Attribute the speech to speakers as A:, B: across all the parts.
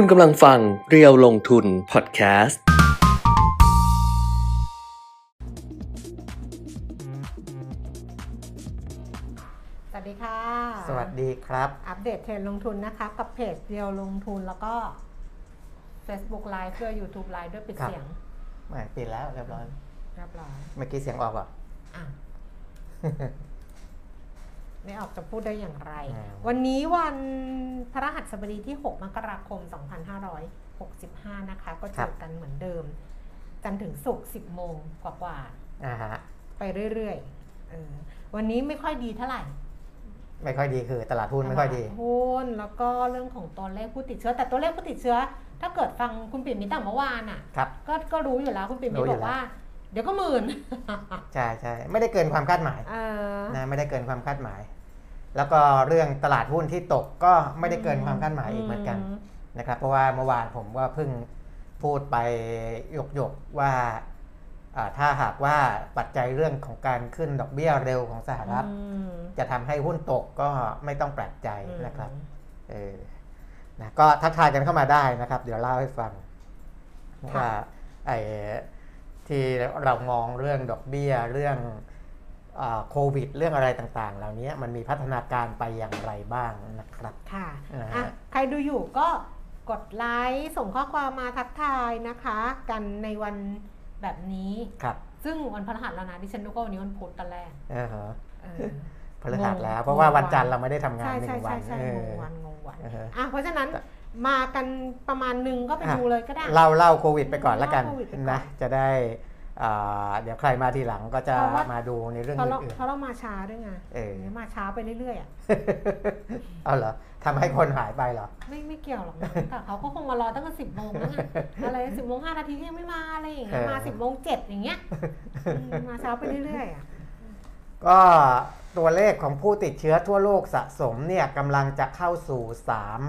A: คุณกำลังฟังเรียวลงทุนพอดแคสต์
B: สวัสดีค่ะ
C: สวัสดีครับ
B: อัปเดตเทรนด์ลงทุนนะคะ กับเพจเดียวลงทุนแล้วก็ Facebook Live ด้วย YouTube Live ด้วยปิด
C: ครับ
B: เสียง
C: ไม่ปิดแล้วเรียบร้อย
B: เรียบร้อย
C: เมื่อกี้เสียงออกป่ะ
B: อะ ไม่ออกจะพูดได้อย่างไร
C: อืม
B: วันนี้วันพระรหัสบดีที่ 6 มกราคม 2565 นะคะ ก็เจอกันเหมือนเดิม จันทร์ถึงศุกร์10 โมงกว่า
C: อ่าฮะ
B: ๆไปเรื่อยๆเออวันนี้ไม่ค่อยดีเท่าไหร่
C: ไม่ค่อยดีคือตลาดหุ้นไม่ค่อยดี
B: ตลาหุ้นแล้วก็เรื่องของตัวเลขผู้ติดเชื้อ แต่ตัวเลขผู้ติดเชื้อ ถ้าเกิดฟังคุณปิ่มมิตรตั้งเมื่อวานอะ
C: ครับ
B: ก็ก็รู้อยู่แล้วคุณปิ่มมิ
C: รู้
B: ตร
C: อยู่
B: บอก
C: แล้ว
B: ว่าเดี๋ยวก็หมื่น
C: ใช่ใช่ไม่ได้เกินความคาดหมาย
B: เออ
C: นะไม่ได้เกินความคาดหมาย แล้วก็เรื่องตลาดหุ้นที่ตกก็ไม่ได้เกินความคาดหมายอีกเหมือนกันนะครับเพราะว่าเมื่อวานผมก็เพิ่งพูดไปหยกๆว่าอ่าถ้าหากว่าปัจจัยเรื่องของการขึ้นดอกเบี้ยเร็วของสหรัฐ
B: อืม
C: จะทำให้หุ้นตกก็ไม่ต้องแปลกใจนะครับ
B: อืม
C: เออนะก็ทักทายกันเข้ามาได้นะครับ เดี๋ยวเล่าให้ฟัง
B: ค่ะ
C: ว่าไอ้ที่เรามองเรื่องดอกเบี้ยเรื่องอา โควิด เรื่องอะไรต่างๆ เหล่านี้มันมีพัฒนาการไปอย่างไรบ้างนะครับ
B: ค่ะ
C: อ่าฮะ
B: อะใครดูอยู่ก็กดไลค์ส่งข้อความมาทักทายนะคะ กันในวันแบบนี้
C: ครับ
B: ซึ่งวันพฤหัสแล้วนะดิฉันนึกว่าวันนี้วันพุธตอนแรก
C: เออฮะ
B: เออ
C: พฤหัส
B: งง
C: แล้ว เพราะว่า
B: งง
C: วันจันทร์
B: วัน
C: เราไม่ได้ทำงาน
B: ใช่
C: หนึ่
B: ใช่
C: งวั
B: ใช่
C: น
B: ใช่
C: เอง
B: ง
C: อ
B: วันงงวัน
C: อ่าฮะ
B: อะเพราะฉะนั้น
C: แต่
B: มากันประมาณหนึ่งก็ไป
C: อะ
B: ดูเลยก็ได้
C: เล่าเล่าโควิดไปก่อนแล้วกัน
B: เล่าโควิดไปก่อน
C: นะ จะได้อ่า เดี๋ยวใครมาทีหลังก็จะ
B: เพราะว่า
C: มาดูในเรื่อง
B: เพราะเรา
C: อื่น
B: เพราะเรามาช้าด้วยไง
C: เออ
B: มาช้าไปเรื่อยๆอะ
C: ๆเอาเหรอทำให้คนหายไปเหรอ
B: ไม่ไม่เกี่ยวหรอกนะแต่เขาก็คงมารอตั้งแต่สิบโมงแล้วไงอะไรสิบโมงห้านาทีก็ยังไม่มาอะไรอย่างเงี้ย
C: เออ
B: มาสิบโมงเจ็ดอย่างเงี้ยอืมมาช้าไปเรื่อยๆอะ
C: ก็ตัวเลขของผู้ติดเชื้อทั่วโลกสะสมเนี่ยกำลังจะเข้าสู่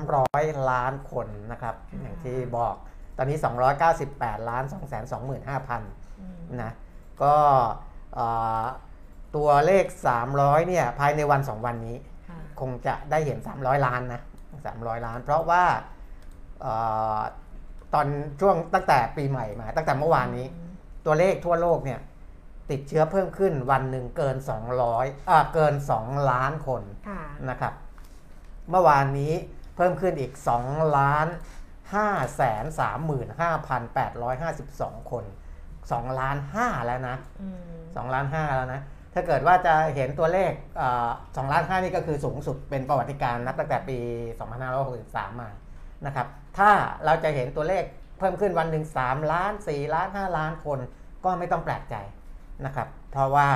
C: 300 ล้านคนนะครับ
B: อืม
C: อย่างที่บอกตอนนี้ 298 ล้าน 225,000
B: อืม
C: นะก็เอ่อตัวเลข 300เนี่ยภายในวัน 2 วันนี้
B: ค่ะ
C: คงจะได้เห็น 300 ล้านนะ300 ล้าน เพราะว่าเออตอนช่วงตั้งแต่ปีใหม่มา ตั้งแต่เมื่อวานนี้ ตัวเลขทั่วโลกเนี่ยติดเชื้อเพิ่มขึ้นวันหนึ่งเกิน 200อ่าเกิน 2 ล้านคน
B: ค่ะ
C: นะครับ เมื่อวานนี้เพิ่มขึ้นอีก 2 ล้าน5แสน35,852 คน 2ล้าน5แล้วนะ
B: อืม
C: 2ล้าน5แล้วนะถ้าเกิดว่าจะเห็นตัวเลขเอ่อ2ล้าน5นี่ก็คือสูงสุดเป็นประวัติการณ์นับตั้งแต่ปี 2563 มานะครับถ้าเราจะเห็นตัวเลขเพิ่มขึ้นวันหนึ่ง3ล้าน 4 ล้าน 5 ล้านคนก็ไม่ต้องแปลกใจนะครับเพราะว่า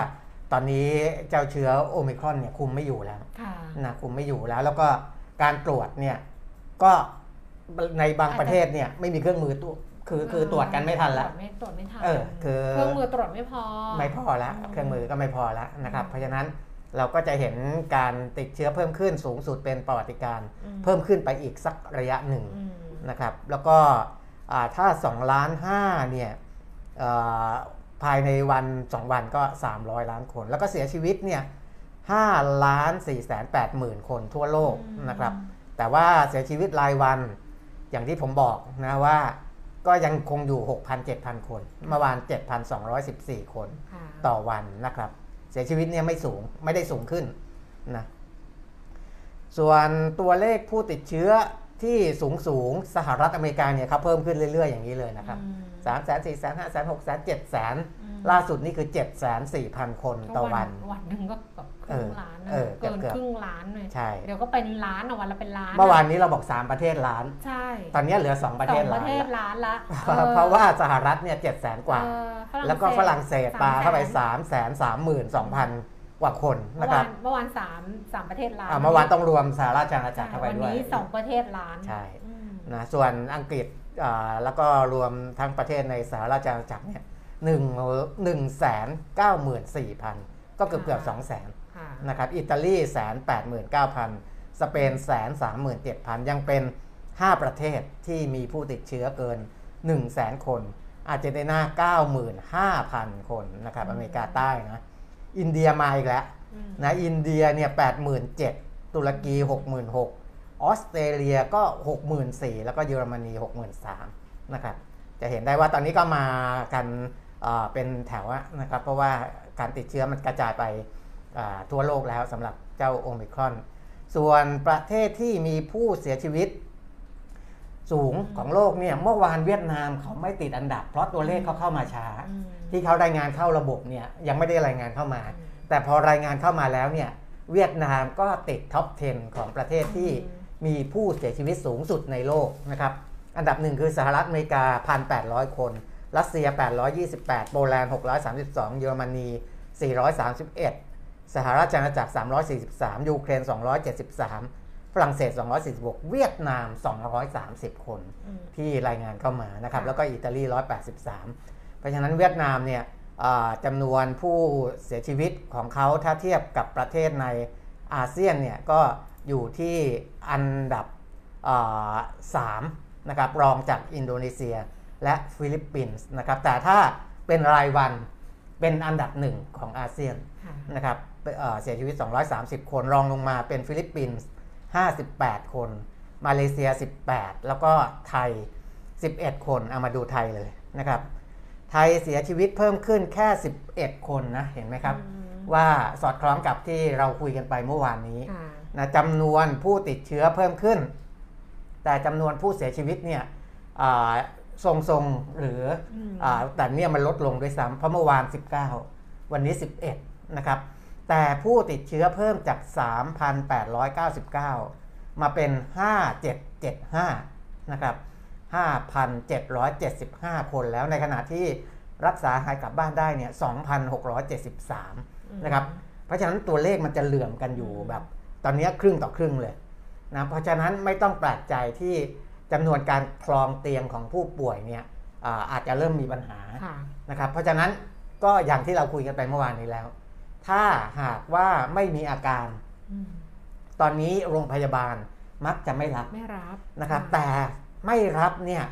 C: ตอนนี้เจ้าเชื้อโอมิครอนเนี่ยคุมไม่อยู่แล้ว
B: ค่ะ
C: นะคุมไม่อยู่แล้ว แล้วก็การตรวจเนี่ยก็ในบางประเทศเนี่ยไม่มีเครื่องมือตัว คือคือตรวจกันไม่ทันแล้ว
B: ตรวจไม่ตรวจไม่ทัน
C: เออคือ
B: เครื่องมือตรวจไม่พอ
C: ไม่พอแล้ว
B: อืม
C: เครื่องมือก็ไม่พอแล้วนะครับ
B: อืม
C: เพราะฉะนั้นเราก็จะเห็นการติดเชื้อเพิ่มขึ้นสูงสุดเป็นประวัติการณ์
B: อืม
C: เพิ่มขึ้นไปอีกสักระยะหนึ่ง
B: อืม
C: นะครับ แล้วก็อ่าถ้า2ล้าน5เนี่ยเอ่อภายในวัน 2 วันก็ 300 ล้านคน แล้วก็เสียชีวิตเนี่ย5ล้าน4แสน8หมื่นคนทั่วโลกนะครับ แต่ว่าเสียชีวิตรายวันอย่างที่ผมบอกนะว่า ก็ยังคงอยู่ 6,000-7,000 คน เมื่อวาน 7,214 คน
B: ค่ะ
C: ต่อวันนะครับ เสียชีวิตเนี่ยไม่สูงไม่ได้สูงขึ้นนะส่วนตัวเลขผู้ติดเชื้อที่สูงสูงสหรัฐอเมริกาเนี่ยครับเพิ่มขึ้นเรื่อย ๆ อย่างนี้เลยนะครับ
B: อืม
C: สามแสนสี่แสนห้าแสนหกแสนเจ็ดแสน
B: อืม
C: ล่าสุดนี่คือเจ็ดแสนสี่พันคนต่อวัน
B: วันหนึ่งก็แบบ ครึ่งล้านนะ
C: เออเออ
B: เกิน
C: เกือบๆ
B: ครึ่งล้านเลย
C: ใช่
B: เดี๋ยวก็เป็นล้านอะวันละเป็นล้าน
C: เมื่อวานนี้เราบอก 3 ประเทศล้าน
B: ใช่
C: ตอนนี้เหลือ 2 ประเทศ
B: สองป
C: ล้า
B: ระ
C: น
B: เทศ
C: ละ
B: ล้านละ
C: เพราะเพราะว่าสหรัฐเนี่ยเจ็ดแสนกว่า
B: เออฝรั่ง
C: แล้วก็ฝรั่งเศสปาเข้าไป
B: สม
C: 3 3 3 2 0 0 0กว่าคน
B: เมื่
C: นะ
B: อ
C: ครั
B: วา
C: บ
B: นเมื่อวานสามสามประเทศล้าน
C: อ่าเมื่อวานต้องรวมสหราชอาณาจักรเข้าไป
B: วัน
C: ด้วย
B: นี้สองประเทศล้าน
C: ใช่
B: อืม
C: นะส่วนอังกฤษอ่าแล้วก็รวมทั้งประเทศในสหราชอาณาจักรเนี่ยหนึ่งหนึ่งแสนเก้าหมื่นสี่พันก็เกือบเกือบสองแสน
B: ค่ะ
C: นะครับอิตาลีแสนแปดหมื่นเก้าพันสเปนแสนสามหมื่นเจ็ดพันยังเป็น 5 ประเทศที่มีผู้ติดเชื้อเกิน 1 0 0 0 0แสนคนอาร์เจนตินา95,000 คนนะครับ
B: อืม
C: อเมริกาใต้นะอินเดียมาอีกแล้ว
B: อืม
C: นะอินเดียเนี่ย87,000ตุรกี 66,000ออสเตรเลียก็ 64,000แล้วก็เยอรมนี 63,000นะครับจะเห็นได้ว่าตอนนี้ก็มากันเอ่อเป็นแถวอะนะครับเพราะว่าการติดเชื้อมันกระจายไปอ่า ทั่วโลกแล้วสำหรับเจ้าโอมิครอน ส่วนประเทศที่มีผู้เสียชีวิตสูงของโลกเนี่ยเมื่อวานเวียดนามเขาไม่ติดอันดับ เพราะตัวเลขเขาเข้ามาช้า
B: อืม
C: ที่เขารายงานเข้าระบบเนี่ยยังไม่ได้รายงานเข้ามา แต่พอรายงานเข้ามาแล้วเนี่ยเวียดนามก็ติด top 10 ของประเทศที่มีผู้เสียชีวิตสูงสุดในโลกนะครับอันดับหนึ่งคือสหรัฐอเมริกา 1,800 คน รัสเซีย 828 โปแลนด์ 632 เยอรมนี 431 สหราชอาณาจักร 343 ยูเครน 273 ฝรั่งเศส 246 เวียดนาม 230 คน
B: อืม
C: ที่รายงานเข้ามานะครับ
B: ค่ะ
C: แล้วก็อิตาลี 183 เพราะฉะนั้นเวียดนามเนี่ยอ่าจำนวนผู้เสียชีวิตของเขาถ้าเทียบกับประเทศในอาเซียนเนี่ยก็อยู่ที่อันดับอ่าสามนะครับรองจากอินโดนีเซียและฟิลิปปินส์นะครับแต่ถ้าเป็นรายวันเป็นอันดับหนึ่งของอาเซียน
B: ค่ะ
C: นะครับ เอ่อเสียชีวิต 230 คน รองลงมาเป็นฟิลิปปินส์ 58 คน มาเลเซีย 18 แล้วก็ไทย 11 คนเอามาดูไทยเลยนะครับ ไทยเสียชีวิตเพิ่มขึ้นแค่ 11 คนนะ เห็นไหมครับ
B: อืม
C: ว่าสอดคล้องกับที่เราคุยกันไปเมื่อวานนี้
B: ค่ะ
C: นะจำนวนผู้ติดเชื้อเพิ่มขึ้น แต่จำนวนผู้เสียชีวิตเนี่ยอ่าทรงๆหรืออ
B: ม
C: อ่าแต่เนี่ยมันลดลงด้วยซ้ำเพราะเมื่อวาน 19 วันนี้ 11 นะครับ แต่ผู้ติดเชื้อเพิ่มจาก 3,899 มาเป็น 5775 นะครับ 5,775 คนแล้วในขณะที่รักษาหายกลับบ้านได้เนี่ย 2,673 นะครับ เพราะฉะนั้นตัวเลขมันจะเหลื่อมกันอยู่แบบ ตอนนี้ครึ่งต่อครึ่งเลยนะ เพราะฉะนั้นไม่ต้องแปลกใจที่จำนวนการคลองเตียงของผู้ป่วยเนี่ยอาอาจจะเริ่มมีปัญหา
B: ค่ะ
C: นะครับ เพราะฉะนั้นก็อย่างที่เราคุยกันไปเมื่อวานนี้แล้ว ถ้าหากว่าไม่มีอาการ
B: อืม
C: ตอนนี้โรงพยาบาลมักจะไม่รับ
B: ไม่รับ
C: นะครับะแต่ไม่รับเนี่ย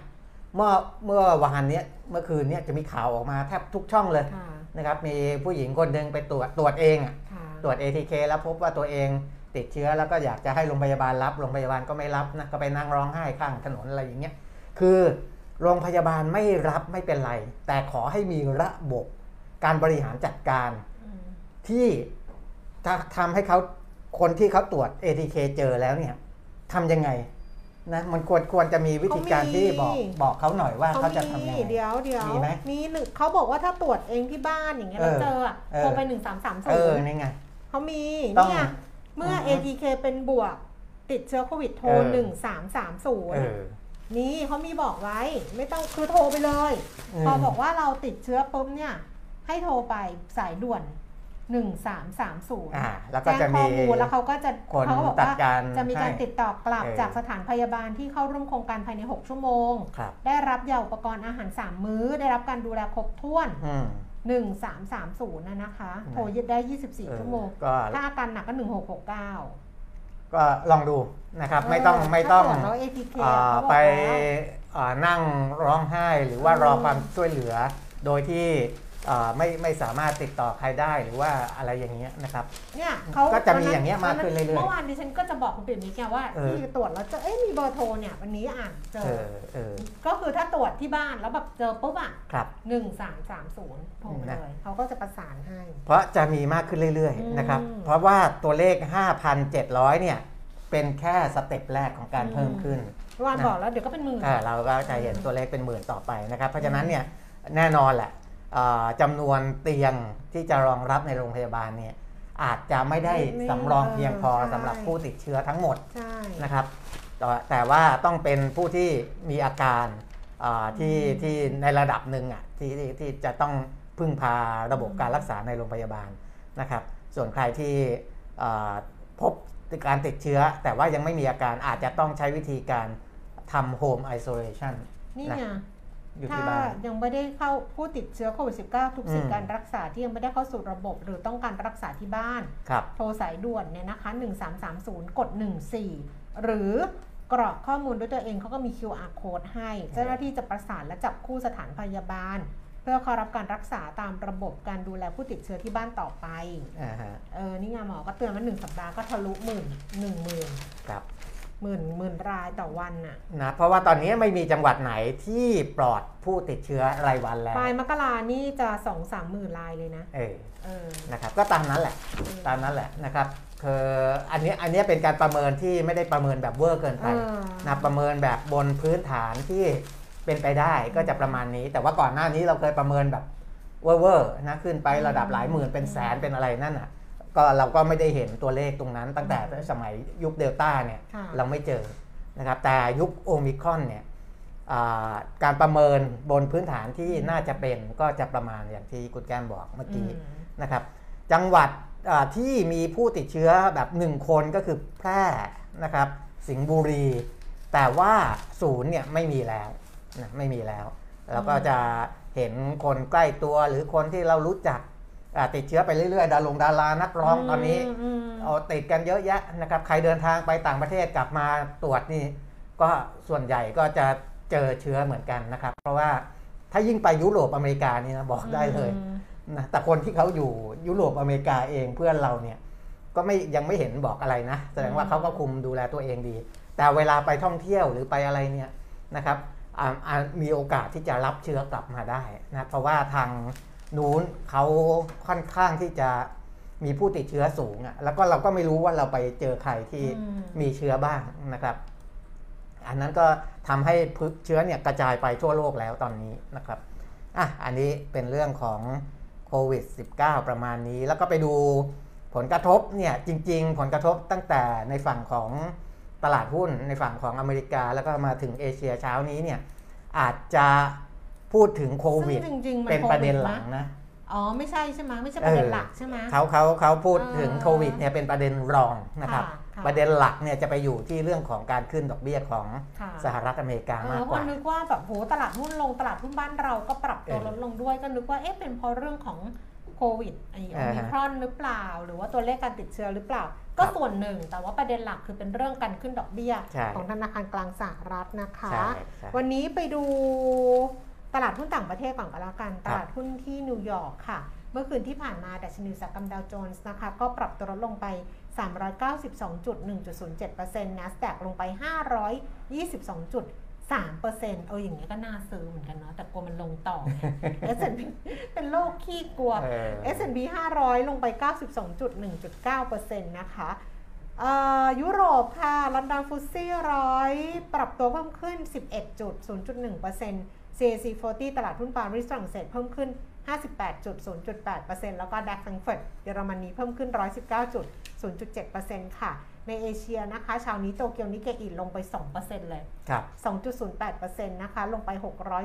C: เมื่อเมื่อวานเนี้ยเมื่อคืนเนี้ยจะมีข่าวออกมาแทบทุกช่องเลย
B: ค่ะ
C: นะครับ มีผู้หญิงคนหนึ่งไปตรวจตรวจเองอะ
B: ค่ะ
C: ตรวจ ATK แล้วพบว่าตัวเองติดเชื้อแล้วก็อยากจะให้โรงพยาบาลรับโรงพยาบาลก็ไม่รับนะก็ไปนั่งร้องไห้ข้างถนนอะไรอย่างเงี้ยคือโรงพยาบาลไม่รับไม่เป็นไร แต่ขอให้มีระบบการบริหารจัดการ
B: อืม
C: ที่จะทำให้เขาคนที่เขาตรวจ ATK เจอแล้วเนี่ยทำยังไงนะมันควรควรจะมีวิธีการที่บอกบอกเขาหน่อยว่าเขาจะทำยังไง
B: เดี๋ยวเดี๋ยว
C: มีไหม
B: มีหนึ่งเขาบอกว่าถ้าตรวจเองที่บ้านอย่างเงี้ยแล้ว
C: เออ
B: เจออะ
C: เออ
B: โทรไปหนึ่งสามสามศู
C: เออน
B: ย์
C: นี่ไง
B: เขามี
C: ต้อง
B: เนี่ยเมื่อ
C: อือฮึ
B: ATK เป็นบวก ติดเชื้อโควิดโทร
C: เออ
B: หนึ่งสามสามศูน
C: เอ
B: ย์
C: อ
B: นี่เขามีบอกไว้ไม่ต้องคือโทรไปเลย
C: อืม
B: พอบอกว่าเราติดเชื้อปุ๊บเนี่ย ให้โทรไปสายด่วน หนึ่งสามสามศูนย์
C: อ่าแล้วก็
B: แจ้ง
C: จะ
B: ข้
C: มี
B: อมูลแล้วเขาก็จะ
C: คน
B: เขาก็บอก
C: จัด
B: ว่า
C: การ
B: จะมีการ
C: ให้
B: ติดต่อกลับ
C: เออ
B: จากสถานพยาบาลที่เข้าร่วมโครงการภายใน 6 ชั่วโมง
C: ครับ
B: ได้รับยาอุปกรณ์อาหาร 3 มื้อ ได้รับการดูแลครบถ้วน
C: อืม
B: 1330นะนะคะ
C: อืม
B: โทรยึดได้
C: เอ
B: 24
C: อ
B: ชั่วโมง
C: ก็
B: ถ้าอาการหนักก็ 1669
C: ก็ลองดูนะครับ ไม่ต้องไม่ต้อง
B: ถ้าตรวจแล้ว ATK
C: อ่า
B: เขาบอก
C: ไป
B: แล้ว
C: อ่านั่งร้องไห้หรือว่า
B: อืม
C: รอความช่วยเหลือโดยที่อ่า ไม่ไม่สามารถติดต่อใครได้หรือว่าอะไรอย่างเงี้ยนะครับ
B: เนี่ยเขา
C: ก็จะมีอย่างเงี้ยมากขึ้นเรื่อยๆ
B: เมื่อวานดิฉันก็จะบอกคุณปิ่มนี้แกว่า
C: เออ
B: ที่ตรวจแล้วเจอเอ้ยมีเบอร์โทรเนี่ยวันนี้อ่านเจ
C: เอ
B: อ
C: อเออ
B: ก็คือถ้าตรวจที่บ้านแล้วแบบเจอปุ๊บอะ
C: ครับ
B: หนึ่งสามสามศูนย์โทรไป
C: นะ
B: เลยเขาก็จะประสานให้
C: เพราะจะมีมากขึ้นเรื่อย
B: อืม
C: ๆนะครับเพราะว่าตัวเลข 5,700 เนี่ยเป็นแค่สเต็ปแรกของการเพิ่มขึ้น
B: เมื่อวานบอกแล้วเดี๋ยวก็เป็นหมื่น
C: อ่าเราก็จะเห็นตัวเลขเป็นหมื่นต่อไปนะครับเพราะฉะนั้นเนี่ยแน่นอนแหละอ่า จำนวนเตียงที่จะรองรับในโรงพยาบาลเนี่ยอาจจะไม่ได้
B: ไม่
C: สำรองเพียงพอ
B: เออใช่
C: สำหรับผู้ติดเชื้อทั้งหมด
B: ใช่
C: นะครับแต่แต่ว่าต้องเป็นผู้ที่มีอาการอ่าที่
B: อืม
C: ที่ในระดับหนึ่งอะที่ที่ที่จะต้องพึ่งพาระบบการรักษาในโรงพยาบาลนะครับ ส่วนใครที่อ่าพบการติดเชื้อ แต่ว่ายังไม่มีอาการอาจจะต้องใช้วิธีการทำโฮมไอโซเลชัน
B: นี่ไง
C: อยู่
B: ถ้า
C: ที่บ้าน
B: ยังไม่ได้เข้าผู้ติดเชื้อโควิด -19 ทุกสิท
C: อื
B: ธิ
C: ม
B: การรักษาที่ยังไม่ได้เข้าสู่ระบบ หรือต้องการรักษาที่บ้าน
C: ครับ
B: โทรสายด่วนเนี่ยนะคะ 1330 กด 14 หรือกรอกข้อมูลด้วยตัวเองเขาก็มี QR code ให้ เจ้าหน้าที่จะประสานและจับคู่สถานพยาบาล เพื่อเข้ารับการรักษาตามระบบการดูแลผู้ติดเชื้อที่บ้านต่อไป
C: อ่าฮะ
B: เออนี่ไงหมอก็เตือนว่าหนึ่งสัปดาห์ก็ทะลุหมื่นหนึ่งหมื่น
C: ครับ
B: หมื่นหมื่นรายต่อวันน่ะ
C: นะเพราะว่าตอนนี้ไม่มีจังหวัดไหนที่ปลอดผู้ติดเชื้อรายวันแล้ว
B: ปลายมกรานี่จะสองสามหมื่นรายเลยนะ
C: เออ
B: เออ
C: นะครับก็ตามนั้นแหละตามนั้นแหละนะครับคืออันนี้อันนี้เป็นการประเมินที่ไม่ได้ประเมินแบบเวอร์เกินไป
B: เออ
C: นะประเมินแบบบนพื้นฐานที่เป็นไปได้ก็จะประมาณนี้ แต่ว่าก่อนหน้านี้เราเคยประเมินแบบเวอร์ๆนะขึ้นไประดับหลายหมื่นเป็นแสนเป็นอะไรนั่นอะ ก็เราก็ไม่ได้เห็นตัวเลขตรงนั้น ตั้งแต่สมัยยุคเดลต้าเนี่ย
B: ค่ะ
C: เราไม่เจอนะครับแต่ยุคโอมิครอนเนี่ยอ่าการประเมินบนพื้นฐานที่น่าจะเป็นก็จะประมาณอย่างที่คุณแก้มบอกเมื่อ
B: อื
C: กี้
B: ม
C: นะครับ จังหวัดอ่าที่มีผู้ติดเชื้อแบบ 1 คนก็คือแพร่นะครับ สิงห์บุรี แต่ว่าศูนย์เนี่ยไม่มีแล้วนะไม่มีแล้ว แล้วก็จะเห็นคนใกล้ตัวหรือคนที่เรารู้จักอ่า ติดเชื้อไปเรื่อยๆ ดารงดารานักร้องตอนนี้
B: ม
C: เอาติดกันเยอะแยะนะครับใครเดินทางไปต่างประเทศกลับมาตรวจนี่ ก็ส่วนใหญ่ก็จะเจอเชื้อเหมือนกันนะครับ เพราะว่าถ้ายิ่งไปยุโรปอเมริกานี่นะบอกได้เลย
B: อืม
C: นะแต่คนที่เขาอยู่ยุโรปอเมริกาเองเพื่อนเราเนี่ยก็ไม่ยังไม่เห็นบอกอะไรนะ แสดงว่าเขาก็คุมดูแลตัวเองดี แต่เวลาไปท่องเที่ยวหรือไปอะไรเนี่ยนะครับอ่าอ่ามีโอกาสที่จะรับเชื้อกลับมาได้นะเพราะว่าทาง นู้นเขาค่อนข้างที่จะมีผู้ติดเชื้อสูงอะ่ะแล้วก็เราก็ไม่รู้ว่าเราไปเจอใครที่
B: อืม
C: มีเชื้อบ้างนะครับ อันนั้นก็ทำให้เชื้อเนี่ยกระจายไปทั่วโลกแล้วตอนนี้นะครับอะอันนี้เป็นเรื่องของโควิด -19 ประมาณนี้ แล้วก็ไปดูผลกระทบเนี่ยจริง ๆ ผลกระทบตั้งแต่ในฝั่งของตลาดหุ้นในฝั่งของอเมริกา แล้วก็มาถึงเอเชียเช้านี้เนี่ยอาจจะ พูดถึงโควิด
B: ซึ่งจริงๆมัน
C: เป็นประเด็น
B: โควิด
C: หลังนะ
B: อ๋อไม่ใช่ใช่ไหมไม่ใช่ประเด็น
C: เออ
B: หลักใช่ไหม
C: เขาเขาเขาพูดถึง
B: อ่า
C: โควิดเนี่ยเป็นประเด็นรองนะครับ
B: ค่ะค่ะ
C: ประเด็นหลักเนี่ยจะไปอยู่ที่เรื่องของการขึ้นดอกเบี้ยของ
B: ค่ะ
C: สหรัฐอเมริกา
B: เอ
C: มาก
B: อกก็
C: ว่า
B: นึกว่าแบบโหตลาดหุ้นลงตลาดหุ้นบ้านเราก็ปรับตัว
C: เออ
B: ลดลงด้วยก็นึกว่าเอ๊ะเป็นเพราะเรื่องของโควิดไอโอ
C: อ่าฮะ
B: มิครอนหรือเปล่า หรือว่าตัวเลขการติดเชื้อหรือเปล่า ก็ส่วนหนึ่ง แต่ว่าประเด็นหลักคือเป็นเรื่องการขึ้นดอกเบี้ย
C: ใช่
B: ของธนาคารกลางสหรัฐนะคะ
C: ใช่ใช่
B: วันนี้ไปดู ตลาดหุ้นต่างประเทศก่อนก็แล้วกัน ตลาดหุ้นที่นิวยอร์กค่ะ เมื่อคืนที่ผ่านมาดัชนีอุตสาหกรรมดาวโจนส์นะคะ ก็ปรับตัวลดลงไป 392.1.07% NASDAQ ลงไป 522.3%เอออย่างเงี้ยก็น่าซื้อเหมือนกันเนาะแต่กลัวมันลงต่อ S&P เป็นโรคขี้กลัว
C: เออ
B: S&P 500 ลงไป 92.1.9%นะคะเอ่อยุโรปค่ะลอนดอนฟุตซี่ร้อยปรับตัวเพิ่มขึ้น 11.0.1% CAC 40 ตลาดหุ้นปารีสฝรั่งเศสเพิ่มขึ้น 58.0.8%แล้วก็ดัคแฟรงก์เฟิร์ตเยอรมนีเพิ่มขึ้น 119.0.7%ค่ะ ในเอเชียนะคะเช้านี้โตเกียวนิเกอิลงไป 2%เลย
C: ครับ
B: 2.08%นะคะลงไป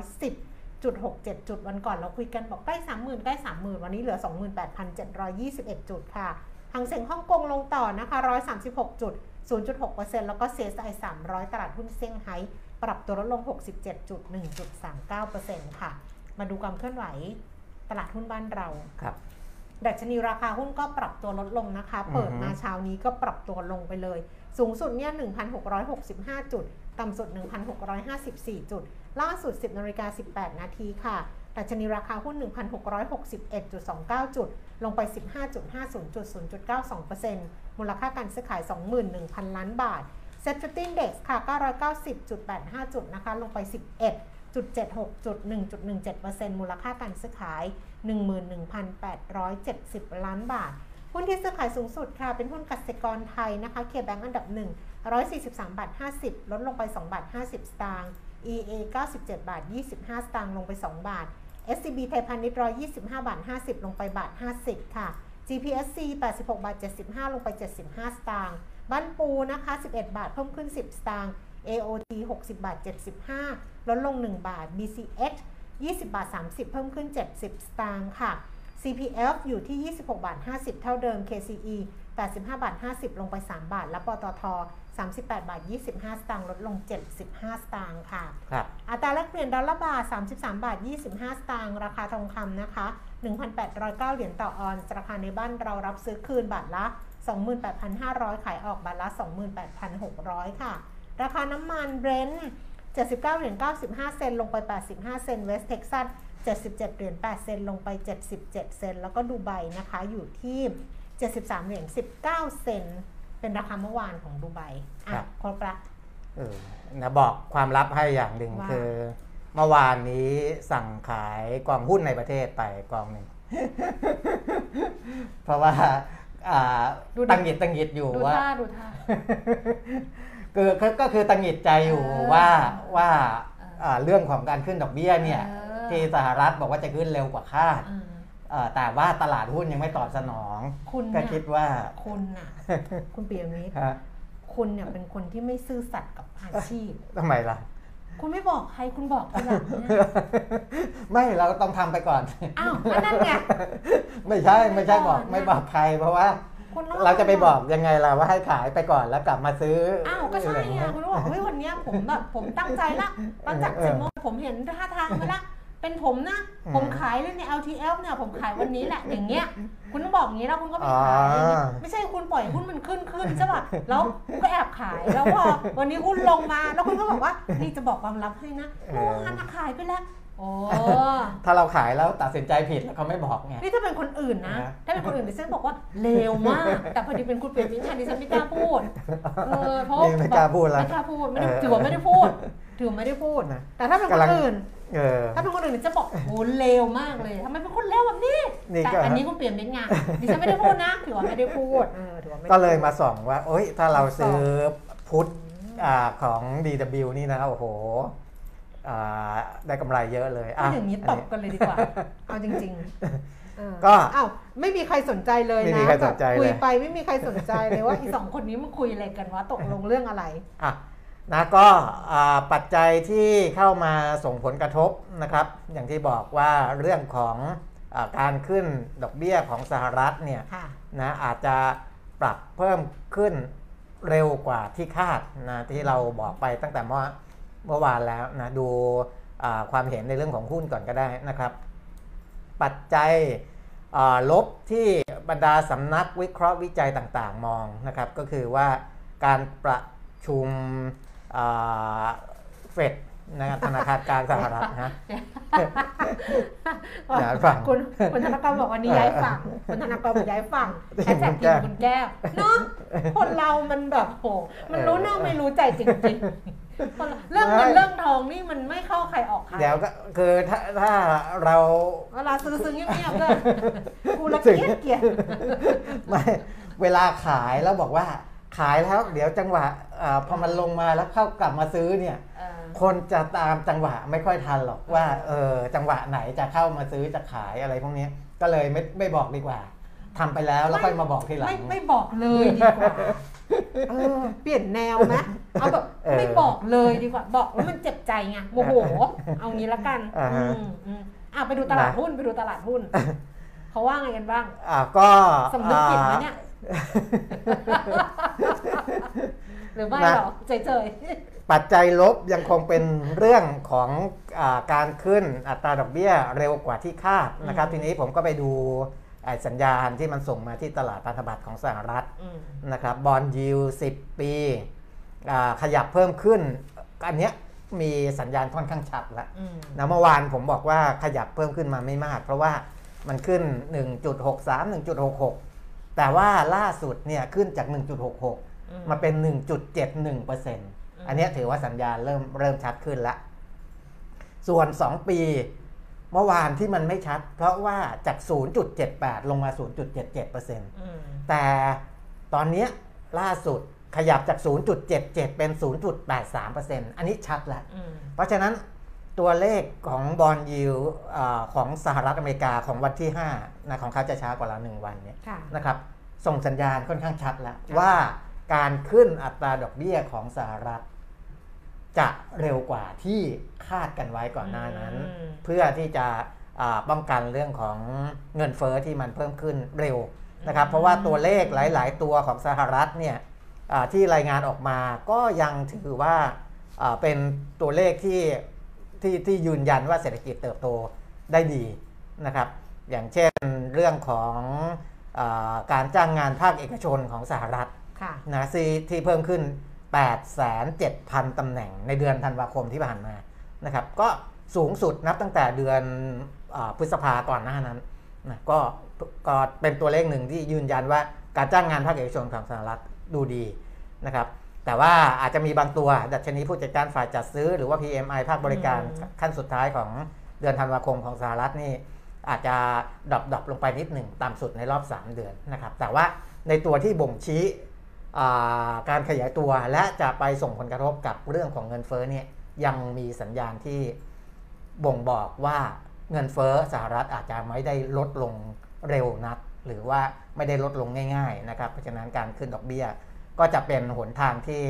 B: 610.67 จุดวันก่อนเราคุยกันบอกใกล้ 30,000 ใกล้ 30,000 วันนี้เหลือ 28,721 จุดค่ะหางเสียงฮ่องกงลงต่อนะคะ 136 จุด 0.6%แล้วก็ CSI 300 ตลาดหุ้นเซี่ยงไฮ้ ปรับตัวลดลง 67.1.39%ค่ะ มาดูความเคลื่อนไหวตลาดหุ้นบ้านเรา
C: ครับ
B: ดัชนีราคาหุ้นก็ปรับตัวลดลงนะคะ เปิดมาเช้านี้ก็ปรับตัวลงไปเลย สูงสุดเนี่ย 1,665 จุด ต่ำสุด 1,654 จุด ล่าสุด 10นาฬิกา18 นาทีค่ะ ดัชนีราคาหุ้น 1,661.29 จุด ลงไป 15.50จุด0.92%มูลค่าการซื้อขาย 21,000 ล้านบาท SET50 Index ค่ะ 990.85 จุดนะคะ ลงไป 11จุด76จุด1.17%มูลค่าการซื้อขาย 11,870 ล้านบาท หุ้นที่ซื้อขายสูงสุดค่ะ เป็นหุ้นกสิกรไทยนะคะ KBANK อันดับ 1 143บาท50 ลดลงไป2บาท50 สตางค์ EA 97บาท25 สตางค์ ลงไป 2 บาท SCB ไทยพาณิชย์125บาท50 ลงไปบาท 50 ค่ะ GPSC 86บาท75 ลงไป 75 สตางค์ บ้านปูนะคะ 11 บาทเพิ่มขึ้น 10 สตางค์ AOT 60 บาท 75 ลดลง 1 บาท BCH 20 บาท 30 เพิ่มขึ้น 70 สตางค์ค่ะ CPF อยู่ที่ 26 บาท 50 เท่าเดิม KCE 85 บาท 50 ลงไป 3 บาท และปตท 38 บาท 25 สตางค์ลดลง 75 สตางค์ค่ะ
C: ครับ
B: อัตราแลกเปลี่ยนดอลลาร์บาท 33 บาท 25 สตางค์ราคาทองคำนะคะ 1,809 เหรียญต่อออนซ์ราคาในบ้านเรารับซื้อคืนบาทละ 28,500 ขายออกบาทละ 28,600 ค่ะ ราคาน้ำมันเบรนท์79เหรียญ95 เซนต์ลงไป 85 เซนต์เวสเท็กซัส77เหรียญ8เซนต์ลงไป 77 เซนต์แล้วก็ดูไบนะคะอยู่ที่ 73เหรียญ19 เซนต์เเป็นราคาเมื่อวานของดูไบอะ
C: ครับ
B: ครบละ
C: เออนะบอกความลับให้อย่างหนึ่ง
B: ว่า
C: คือ เมื่อวานนี้สั่งขายกองหุ้นในประเทศไปกองหนึ่ง เพราะว่าอ่า ตังหงิดตังหงิดอยู่
B: ดู
C: ว่า
B: ท่าดูท่า
C: คือก็ก็คือตังหงิดใจอยู่
B: เออ
C: ว่าว่า
B: เออ
C: อ่าเรื่องของการขึ้นดอกเบี้ยเนี่ย
B: เออ
C: ที่สหรัฐบอกว่าจะขึ้นเร็วกว่าคาด
B: อ่า
C: เอ่อแต่ว่าตลาดหุ้นยังไม่ตอบสนอง
B: คุณ
C: ก็
B: เนี่ย
C: คิดว่า
B: คุณน่ะ คุณเปียมิตร
C: ฮะ
B: คุณเนี่ยเป็นคนที่ไม่ซื่อสัตย์กับอาชีพ
C: ทำไมล่ะ
B: คุณไม่บอกใครคุณบอกทีหลังเนี่ย
C: ไม่เราต้องทำไปก่อน
B: อ้าวอันนั้นไง
C: ไม่ใช่ไม่ใช่บอก
B: ไม่
C: ไม่
B: บบอ
C: อกกใครเพราะว่า
B: คุณต้ง
C: เราจะไปบอกยังไงล่ะว่าให้ขายไปก่อนแล้วกลับมาซื้อ
B: อ้าวก็ใช่
C: อะไร
B: ไง
C: เงี้ย
B: คุณต้องบอกเฮ้ยวันเนี้ยผมแบบผมตั้งใจละหลังจาก
C: เออ
B: สิบโมงผมเห็นท่าทางไปละ เป็นผมนะ
C: อืม
B: ผมขายเลยใน LTF เนี่ยผมขายวันนี้แหละอย่างเงี้ย คุณต้องบอกอย่างนี้แล้วคุณก็ไป
C: อ๋อ
B: ขายอย่างเงี้ยไม่ใช่คุณปล่อยหุ้นมันขึ้นขึ้นใช่ป่ะแล้วคุณก็แอบขายแล้วพอวันนี้หุ้นลงมาแล้วคุณก็บอกว่านี่จะบอกความลับให้นะเมื่อวานน่ะขายไปแล้วโอ้
C: ถ้าเราขายแล้วตัดสินใจผิดแล้วเขาไม่บอกไง
B: นี่ถ้าเป็นคนอื่นนะ
C: นะ
B: ถ้าเป็นคนอื่นดิฉันบอกว่าเลวมาก แต่พอดีเป็นคุณเปลี่ยนวิชาดิฉันไม่กล้าพูดเออเพราะ
C: นี่ไม่กล้าพูดแล้ว
B: ไม่กล้าพูดไม่ได้
C: เออ
B: ถือว่าไม่ได้พูดถือว่าไม่ได้พูด
C: นะ
B: แต่ถ้าเป็นค
C: กำ
B: น
C: ลัง
B: อื่น
C: เออ
B: ถ้าเป็นคนอื่นจะบอกโหเลวมากเลยทำไมเป็นคนเลวแบบนี้
C: นี่
B: แต่
C: ก็
B: อันนี้คุณเปลี่ยนเป็นไงดิฉันไม่ได้พูดนะถือว่าไม่ได้พูดเออถือว่าไม่ได้
C: ก็เลยมาส่องว่า โอ๊ย ถ้าเราซื้อ
B: ส่
C: พุทธอ่าของ DW นี่นะโอ้โหอ่าได้กำไรเยอะเลย
B: พู
C: อะ
B: ดอย่างนี้
C: อั
B: ต
C: น
B: บ
C: นี้
B: กันเลยดีกว่า เอาจริงๆเออ
C: ก็
B: อ้าวไม่มีใครสนใจเลย
C: ไม่มี
B: นะ
C: ใครสนใจ
B: แบบคุย
C: เลย
B: ไปไม่มีใครสนใจเลยว่าอีสองคนนี้มันคุยอะไรกันวะตกลงเรื่องอะไร
C: อะ นะก็อ่าปัจจัยที่เข้ามาส่งผลกระทบนะครับ อย่างที่บอกว่าเรื่องของอาการขึ้นดอกเบี้ยของสหรัฐเนี่ย
B: ค่ะ
C: นะอาจจะปรับเพิ่มขึ้นเร็วกว่าที่คาดนะที่เราบอกไปตั้งแต่เมื่อเมื่อวานแล้วนะดูอ่าความเห็นในเรื่องของหุ้นก่อนก็ได้นะครับ ปัจจัยอ่าลบที่บรรดาสำนักวิเคราะห์วิจัยต่างๆ มองนะครับ ก็คือว่าการประชุม เฟดนะครับธนาคารกลางสหรัฐนะย้ายฝั่ง
B: คุณคุณธนกรบอกวันนี้ย้ายฝั่งคุณธนกรบอกย้ายฝั่ง
C: ที
B: แฮช
C: ม
B: แท็ก
C: คุณ
B: ที
C: แก้
B: ม
C: ว
B: คุณแก้วเนาะคนเรามันแบบโหมันรู้เรื่องไม่รู้ใจจริงๆคนเราเรื่องเงิน
C: ไม่
B: เรื่องทองนี่มันไม่เข้าใครออกใคร
C: เดี๋ยวก็คือถ้าถ้าเรา
B: เวลาซื้อซื้อเงียบๆเลยกูละเกียดเกลียด
C: ไม่เวลาขายแล้วบอกว่า ขายแล้วเดี๋ยวจังหวะอาพอมันลงมาแล้วเข้ากลับมาซื้อเนี่ย
B: เออ
C: คนจะตามจังหวะไม่ค่อยทันหรอกว่าเออจังหวะไหนจะเข้ามาซื้อจะขายอะไรพวกนี้ก็เลยไม่ไม่บอกดีกว่าทำไปแล้วแล้วค่อยมาบอกทีหลัง
B: ไม่ไม่บอกเลยดีกว่าเออเปลี่ยนแนวไหมเอาแบบ
C: เออ
B: ไม่บอกเลยดีกว่า บอกแล้วมันเจ็บใจไงโมโห เอางี้ละกัน
C: อ่าฮะ
B: อืมอืมอะไปดูตลาด
C: นะ
B: หุ้นไปดูตลาดหุ้นเขาว่าไงกันบ้าง
C: อ่าก็
B: สำนึกผิดไหม
C: อ่า
B: เนี่ย หรือไม่
C: นะ
B: หรอกเฉย
C: ปัจจัยลบยังคงเป็นเรื่องของอาการขึ้นอัตราดอกเบี้ยเร็วกว่าที่คาดนะครับ ทีนี้ผมก็ไปดูไอ้สัญญาณที่มันส่งมาที่ตลาดพันธบัตรของสหรัฐ
B: ๆอืม
C: นะครับบอลยิว10ปีอ่าขยับเพิ่มขึ้น อันเนี้ยมีสัญญาณค่อนข้างชัดแล้ว
B: อืม
C: นะเมื่อวานผมบอกว่าขยับเพิ่มขึ้นมาไม่มาก เพราะว่ามันขึ้น 1.63 1.66 แต่ว่าล่าสุดเนี่ยขึ้นจาก 1.66
B: อืม
C: มาเป็น 1.71%อันเนี้ยถือว่าสัญญาณเริ่มเริ่มชัดขึ้นละ ส่วน 2 ปีเมื่อวานที่มันไม่ชัด เพราะว่าจาก 0.78 ลงมา 0.77%
B: อืม
C: แต่ตอนเนี้ยล่าสุดขยับจาก 0.77 เป็น 0.83%อันนี้ชัดแล้ว
B: อืม
C: เพราะฉะนั้น ตัวเลขของบอลยิวของสหรัฐอเมริกาของวันที่5นะของเขาจะช้ากว่าเราหนึ่งวันเนี่ย
B: ค่ะ
C: นะครับส่งสัญญาณค่อนข้างชัดแล้ว
B: ค่ะ
C: ว่าการขึ้นอัตราดอกเบี้ยของสหรัฐ จะเร็วกว่าที่คาดกันไว้ก่อนหน้านั้น
B: อืม
C: เพื่อที่จะอ่าป้องกันเรื่องของเงินเฟอ้อที่มันเพิ่มขึ้นเร็วนะครับ เพราะว่าตัวเลขหลาย ๆ ตัวของสหรัฐเนี่ยอ่าที่รายงานออกมาก็ยังถือว่าอ่าเป็นตัวเลขที่ ที่ที่ยืนยันว่าเศรษฐกิจเติบโตได้ดีนะครับ อย่างเช่นเรื่องของอาการจ้างงานภาคเอกชนของสหรัฐ
B: ค่ะ
C: นะที่ที่เพิ่มขึ้น 8,700ตำแหน่งในเดือนธันวาคมที่ผ่านมานะครับ ก็สูงสุดนับตั้งแต่เดือนอาพฤษภาก่อนหน้านั้นนะก็ก็เป็นตัวเลขหนึ่งที่ยืนยันว่าการจ้างงานภาคเอกชนของสหรัฐดูดีนะครับ แต่ว่าอาจจะมีบางตัว ดัชนีผู้จัดการฝ่ายจัดซื้อ หรือว่า PMI ภาคบริการ
B: อืม
C: ขั้นสุดท้ายของเดือนธันวาคมของสหรัฐนี่อาจจะ drop drop ลงไปนิดหนึ่งต่ำสุดในรอบ 3 เดือนนะครับ แต่ว่าในตัวที่บ่งชี้อ่าการขยายตัวและจะไปส่งผลกระทบกับเรื่องของเงินเฟ้อเนี่ยยังมีสัญญาณที่บ่งบอกว่าเงินเฟ้อสหรัฐอาจจะไม่ได้ลดลงเร็วนัก หรือว่าไม่ได้ลดลงง่าย ๆ นะครับ เพราะฉะนั้นการขึ้นดอกเบี้ย ก็จะเป็นหนทางที่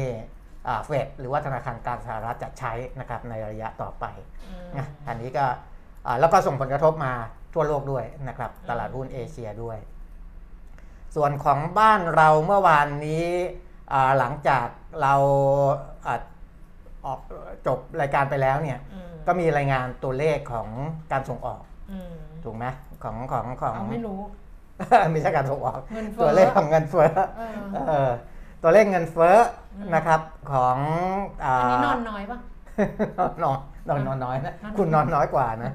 C: เฟดหรือว่าธนาคารกลางสหรัฐจะใช้นะครับในระยะต่อไป
B: อืม
C: นะอันนี้ก็อ่าแล้วก็ส่งผลกระทบมาทั่วโลกด้วยนะครับ ตลาดหุ้นเอเชียด้วย ส่วนของบ้านเราเมื่อวานนี้อ่าหลังจากเราอ่าออกจบรายการไปแล้วเนี่ย
B: อืม
C: ก็มีรายงานตัวเลขของการส่งออก
B: อืม
C: ถูกไหมของของของ
B: เอาไม่รู้
C: ไม่ใช่การส่งออก
B: เงินเฟ้อ
C: ตัวเลขของเงินเฟ้อ
B: เออ
C: เออ ตัวเลขเงินเฟ้ออ
B: ม
C: นะครับของอ่า
B: อันนี้นอนน้อยปะ
C: นอนนอนนอนน้อยนะ
B: นอน
C: คุณนอนน้อยกว่านะ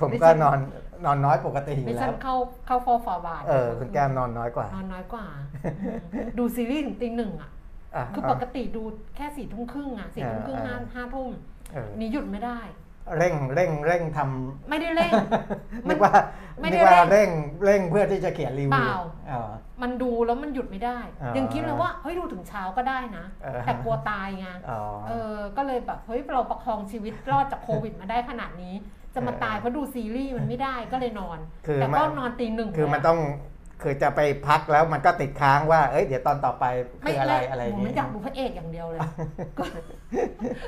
C: ผม
B: ดิ
C: ก็
B: ฉัน
C: นอนนอนน้อยปกติอ
B: ดิ
C: ยู่
B: ฉั
C: แล้
B: น
C: ว
B: เข้าเข้าฟอฟอบาท
C: เออคุณแก้มนอนน้อยกว่า
B: นอนน้อยกว่าอืมดูซีรีส์ถึงตีหนึ่งอะ
C: อะ
B: คือปกติดูแค่สี่ทุ่มครึ่งอะสี่ทุ่มครึ่งห้าห้าทุ่ม
C: เออ
B: นี่หยุดไม่ได้
C: เร่งเร่งเร่งท
B: ไม่ได้เร่งำมั
C: นึ
B: น
C: กว่า
B: ไม่ได้
C: นึกว่า
B: เร่
C: เร่
B: ง
C: งเร่งเพื่อที่จะเขียนรีวิว
B: เปล่า
C: อ๋อ
B: มันดูแล้วมันหยุดไม่ได้
C: อ่ายั
B: ยังคิดเลยว่าเฮ้ยดูถึงเช้าก็ได้นะ
C: เออ
B: แต่กลัวตายไง
C: อ๋อ
B: เออก็เลยแบบเฮ้ยเราประคองชีวิตรอดจากโควิดมาได้ขนาดนี้ จะมา
C: เออ
B: ตายเพราะดูซีรีส์มันไม่ได้ก็เลยนอน
C: คือ
B: แต่
C: มั
B: ก็
C: น
B: นอนตีหนึ่ง
C: คือมัน
B: แล้ว
C: ต้องคือจะไปพักแล้วมันก็ติดค้างว่า เอ้ย เดี๋ยวตอนต่อไปคืออะไรอะไรอ
B: ผ
C: ย่ามง
B: มัน
C: งี้
B: อยากดูพระเอกอย่างเดียวเลย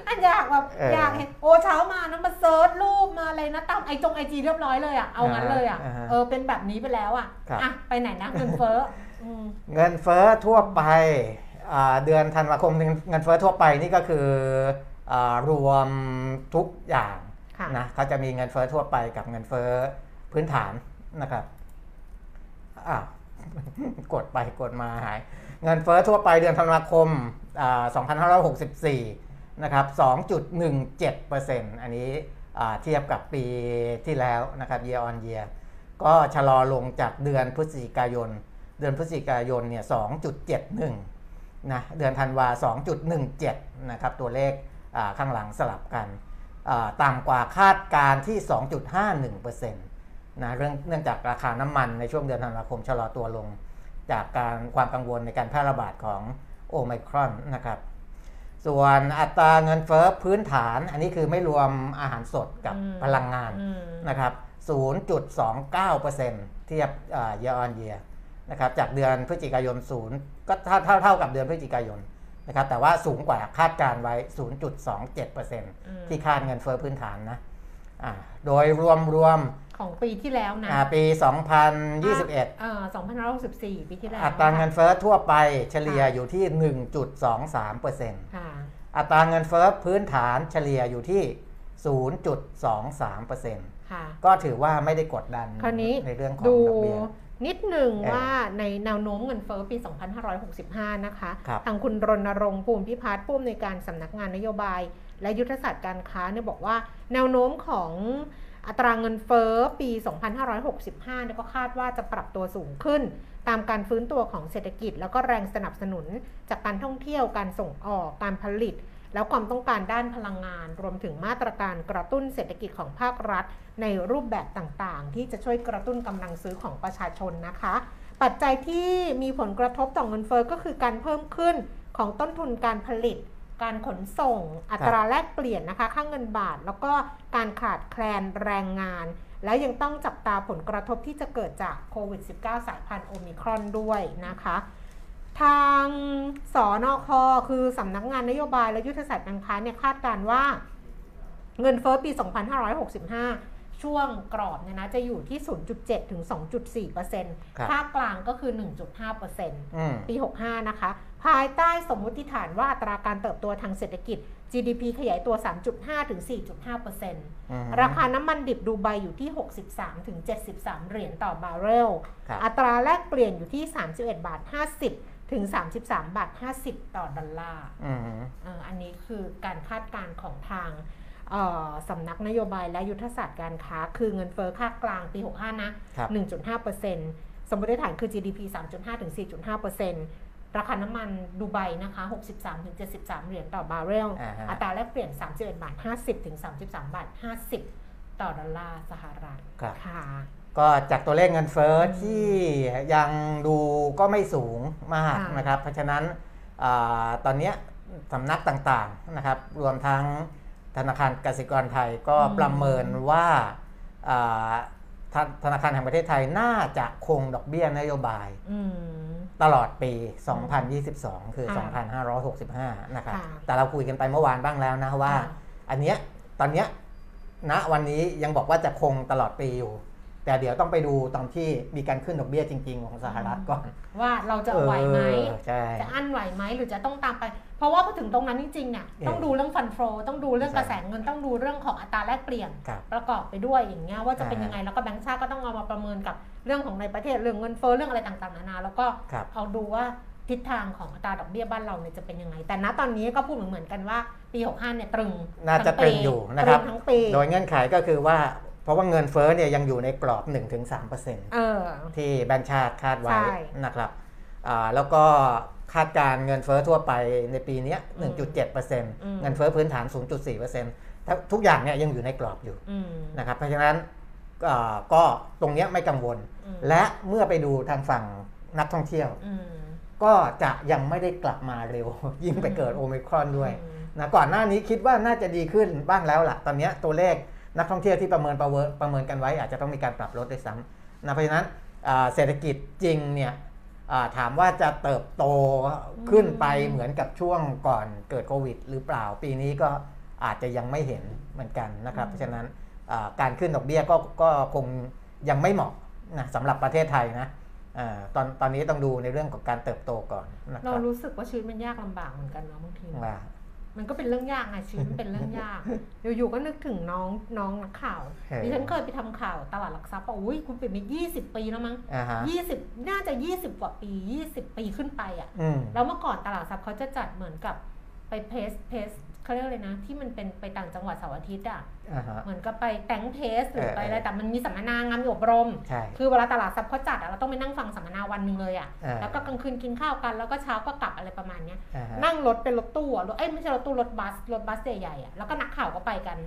B: อันอยากแบบ
C: เอออ
B: อยากเห็น ซิร์ชรูปมาอะไรนะตามไอจงไอจีเรียบร้อยเลยอะเอางั้นเลยอะ
C: อ่าฮะ
B: เออเป็นแบบนี้ไปแล้วอะ
C: ครับ
B: อะไปไหนนะเงินเฟ้ออืม
C: เงินเฟ้อทั่วไปอ่าเดือนธันวาคมเงินเฟ้อทั่วไปนี่ก็คืออารวมทุกอย่าง
B: ค่ะ
C: นะเขาจะมีเงินเฟ้อทั่วไปกับเงินเฟ้อพื้นฐานนะครับอ้าวกดไปกดมาหาย เงินเฟ้อทั่วไปเดือนธันวาคมอ่า2564 นะครับ 2.17%อันนี้อ่า เทียบกับปีที่แล้วนะครับ year on year ก็ชะลอลงจากเดือนพฤศจิกายน เดือนพฤศจิกายนเนี่ย 2.71 นะ เดือนธันวา 2.17 นะครับ ตัวเลขข้างหลังสลับกัน ต่ำกว่าคาดการที่ 2.51%นะเรื่องเนื่องจากราคาน้ำมันในช่วงเดือนธันวาคมชะลอตัวลง จากการความกังวลในการแพร่ระบาดของโอไมครอนนะครับ ส่วนอัตราเงินเฟ้อพื้นฐาน อันนี้คือไม่รวมอาหารสดกับ
B: อืม
C: พลังงาน
B: อืม
C: นะครับ 0.29%เทียบเอ่อ year on year นะครับจากเดือนพฤศจิกายน 0 ก็เท่าเท่าเท่ากับเดือนพฤศจิกายนนะครับแต่ว่าสูงกว่าคาดการไว้ 0.27%ที่คาดเงินเฟ้อพื้นฐานนะอ่าโดยรวมรวม
B: ของปีที่แล้วนะ
C: อ่าปี 2021
B: เอ่อ2564 ปีที่แล้ว
C: อัตราเงินเฟ้อทั่วไปเฉลี่ย
B: ค่ะ
C: อยู่ที่ 1.23%
B: ค่ะ
C: อัตราเงินเฟ้อพื้นฐานเฉลี่ยอยู่ที่ 0.23%
B: ค่ะ
C: ก็ถือว่าไม่ได้กดดัน
B: คราวนี้
C: ในเรื่องของ
B: ดู
C: ดอกเบี้ย
B: นิดหนึ่ง
C: เออ
B: ว่าในแนวโน้มเงินเฟ้อปี 2565 นะคะ
C: ครับ
B: ทางคุณรณรงค์ภูมิพิพัฒน์ผู้อำนวยการสำนักงานนโยบาย และยุทธศาสตร์การค้าเนี่ยบอกว่า แนวโน้มของ อัตราเงินเฟ้อปี 2565เนี่ยก็คาดว่าจะปรับตัวสูงขึ้น ตามการฟื้นตัวของเศรษฐกิจ แล้วก็แรงสนับสนุนจากการท่องเที่ยวการส่งออกการผลิต แล้วความต้องการด้านพลังงาน รวมถึงมาตรการกระตุ้นเศรษฐกิจของภาครัฐ ในรูปแบบต่างๆ ที่จะช่วยกระตุ้นกำลังซื้อของประชาชนนะคะ ปัจจัยที่มีผลกระทบต่อเงินเฟอ้อก็คือการเพิ่มขึ้นของต้นทุนการผลิต การขนส่ง อัตราแลกเปลี่ยนนะคะ ค่างเงินบาท แล้วก็การขาดแคลนแรงงาน แล้วยังต้องจับตาผลกระทบที่จะเกิดจากโควิด -19 สายพันธุ์โอมิครอนด้วยนะคะ ทางสอนอคคือสำนักงานนโยบายและยุทธศาสตร์การค้าเนี่ยคาดการณ์ว่า เงินเฟ้อปี 2565ช่วงกรอบเนี่ยนะจะอยู่ที่ 0.7 ถึง 2.4%
C: ครับ
B: ภาคกลางก็คือ 1.5%
C: อืม
B: ปี 65 นะคะ ภายใต้สมมุติฐานว่าอัตราการเติบโตทางเศรษฐกิจ GDP ขยายตัว 3.5 ถึง 4.5%
C: อืม
B: ราคาน้ำมันดิบดูไบอยู่ที่ 63 ถึง 73 เหรียญต่อบาร์เรล
C: ครับ
B: อัตราแลกเปลี่ยนอยู่ที่ 31 บาท 50 ถึง 33 บาท 50 ต่อดอลลาร์
C: อืม
B: เอ่ออันนี้คือการคาดการณ์ของทางเอ่อสำนักนโยบายและยุทธศาสตร์การค้า คือเงินเฟ้อค่ากลางปี 65 นะ
C: ครับ
B: 1.5%สมมติฐานคือ GDP 3.5 ถึง 4.5%ร ราคาน้ำมันดูไบนะคะ 63-73 เหรียญต่อบาร์เรล
C: อ่าฮะ
B: อัตราแลกเปลี่ยน 31 บาท 50 ถึง 33 บาท 50 ต่อดอลลาร์สหรัฐ
C: ครับ
B: ค่ะ
C: ก็จากตัวเลขเงินเฟ้อที่ยังดูก็ไม่สูงมาก
B: ค่ะ
C: นะครับ เพราะฉะนั้นอาตอนเนี้ยสำนักต่างๆนะครับ รวมทั้งธนาคารกสิกรไทยก็ประเมินว่าอ่าธธนาคารแห่งประเทศไทยน่าจะคงดอกเบี้ยนโยบาย
B: อืม
C: ตลอดปี 2022 คือ
B: ค่ะ
C: 2565 นะครับ
B: ค่ะ
C: แต่เราคุยกันไปเมื่อวานบ้างแล้วนะว่า
B: ค่ะ
C: อันเนี้ย ตอนเนี้ย ณ วันนี้ยังบอกว่าจะคงตลอดปีอยู่ แต่เดี๋ยวต้องไปดูตอนที่มีการขึ้นดอกเบี้ยจริง ๆ ของสหรัฐก่อน
B: ว่าเราจะไหวไหม
C: เออใช่
B: จะอั้นไหวไหมหรือจะต้องตามไป เพราะว่าพอถึงตรงนั้นจริงๆเนี่ย
C: เออ
B: ต้องดูเรื่องฟันโฟต้องดูเรื่อง
C: ใช่
B: กระแสเงินต้องดูเรื่องของอัตราแลกเปลี่ยน
C: ครับ
B: ประกอบไปด้วยอย่างเงี้ยว่าจะเป็น
C: อ่า
B: ยังไงแล้วก็แบงก์ชาติก็ต้องเอามาประเมินกับเรื่องของในประเทศเรื่องเงินเฟ้อเรื่องอะไรต่างๆนานาแล้วก็
C: ครับ
B: เอาดูว่าทิศทางของอัตราดอกเบี้ยบ้านเราเนี่ยจะเป็นยังไง แต่ณตอนนี้ก็พูดเหมือนๆกันว่าปี 65เนี่ยตรึง
C: น่าจะ
B: ทั้
C: ตรึงอยู่นะครับ
B: ตงทั้งปี
C: โดยเงื่อนไขก็คือว่า เพราะว่าเงินเฟ้อเนี่ยยังอยู่ในกรอบ 1-3%
B: เออ
C: ที่แบงก์ชาติคาดไว้
B: ใช่
C: นะครับอ่าแล้วก็คาดการณ์เงินเฟ้อทั่วไปในปีเนี้ย
B: อืม
C: 1.7%เงินเฟ้อพื้นฐาน 0.4%ถ้าทุกอย่างเนี่ยยังอยู่ในกรอบอยู่
B: อืม
C: นะครับ เพราะฉะนั้นอ่าก็ตรงเนี้ยไม่กังวล
B: อืม
C: และเมื่อไปดูทางฝั่งนักท่องเที่ยว
B: อืม
C: ก็จะยังไม่ได้กลับมาเร็ว ยิ่งไปเกิดโอมิครอนด้วย
B: อืม
C: นะก่อนหน้านี้คิดว่าน่าจะดีขึ้นบ้างแล้วล่ะ ตอนเนี้ยตัวเลข นักท่องเที่ยวที่ประเมินประเวประเมินกันไว้ อาจจะต้องมีการปรับลดด้วยซ้ำนะเพราะฉะนั้นอ่าเศรษฐกิจจริงเนี่ยอ่าถามว่าจะเติบโตขึ้นไปเหมือนกับช่วงก่อนเกิดโควิด หรือเปล่าปีนี้ก็อาจจะยังไม่เห็นเหมือนกันนะครับเพราะฉะนั้นอ่าการขึ้นดอกเบี้ยก็ก็คงยังไม่เหมาะนะสำหรับประเทศไทยนะอาตอนตอนนี้ต้องดูในเรื่องของการเติบโตก่อนนะค
B: เรา
C: รับ
B: รู้สึกว่าชีวิตมันยากลำบากเหมือนกันเนาะบางที
C: ว่า
B: มันก็เป็นเรื่องยากไงชีวิตมันเป็นเรื่องยาก อยู่ๆก็นึกถึงน้องน้องนักข่าว
C: เออ
B: ดิฉันเคยไปทำข่าวตลาดหลักทรัพย์บอกอุ้ยคุณเป็นมา20ปีแล้วมั้ง
C: อ่าฮะ
B: 20น่าจะ20กว่าปี20ปีขึ้นไปอะ่ะ
C: อืม
B: แล้วเมื่อก่อนตลาดทรัพย์เขาจะจัดเหมือนกับไปเพสเพส เขาเรียกเลยนะ ที่มันเป็นไปต่างจังหวัดเสาร์อาทิตย์อะ่ะ
C: อ่าฮะ
B: เหมือนกับไปแต่งเพสหรือ
C: เออ
B: ไปอะไร
C: เออ
B: แต่มันมีสัมมนางานมีอบรม
C: ใช่
B: คือเวลาตลาดทรัพย์เขาจัดอะเราต้องไปนั่งฟังสัมมนาวันหนึ่งเลยอะ
C: อ่า
B: แล้วก็กลางคืนกินข้าวกันแล้วก็เช้าก็กลับอะไรประมาณเนี้ย
C: อ่าฮะ
B: นั่งรถเป็นรถตู้อะรถเอ้ยไม่ใช่รถตู้รถบัสรถบัสใหญ่ๆอะแล้วก็นักข่าวก็ไปกัน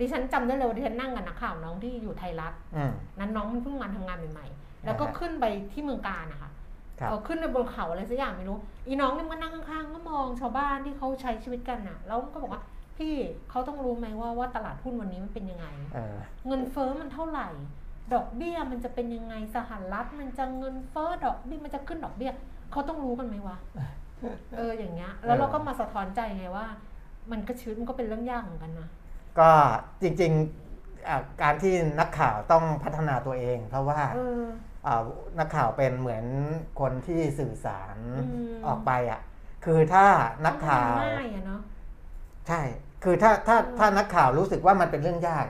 B: ดิฉันจำได้เลยว่าดิฉันนั่งกับนักข่าวน้องที่อยู่ไทยรัฐ
C: อืม
B: นั้นน้องมันเพิ่งมาทำงานใหม่ๆแล้วก็
C: อ่าฮะ
B: ขึ้นไปที่เมืองการนะคะ
C: ครับ
B: เออ ขึ้นไปบนเขาอะไรสักอย่างไม่รู้ อีน้องเนี่ยมันนั่งข้างๆก็มองชาวบ้านที่เขาใช้ชีวิตกันน่ะ แล้วก็บอกว่าพี่เขาต้องรู้ไหมว่าว่าตลาดหุ้นวันนี้มันเป็นยังไง
C: เออ
B: เงินเฟ้อมันเท่าไหร่ ดอกเบี้ยมันจะเป็นยังไงสหรัฐมันจะเงินเฟ้อดอกเบี้ยมันจะขึ้นดอกเบี้ยเขาต้องรู้กันไหมวะเอออย่างเงี้ย แล้วเราก็มาสะท้อนใจไงว่า มันก็ชีวิตมันก็เป็นเรื่องยากเหมือนกันนะ
C: ก็จริงๆอ่าการที่นักข่าวต้องพัฒนาตัวเอง เพราะว่า
B: เออ
C: อ่า นักข่าวเป็นเหมือนคนที่สื่อสาร
B: อืม
C: ออกไปอะ คือถ้านักข่าว
B: ง่ายอะเนาะ
C: ใช่ คือถ้าถ้า
B: อืม
C: ถ้านักข่าวรู้สึกว่ามันเป็นเรื่องยาก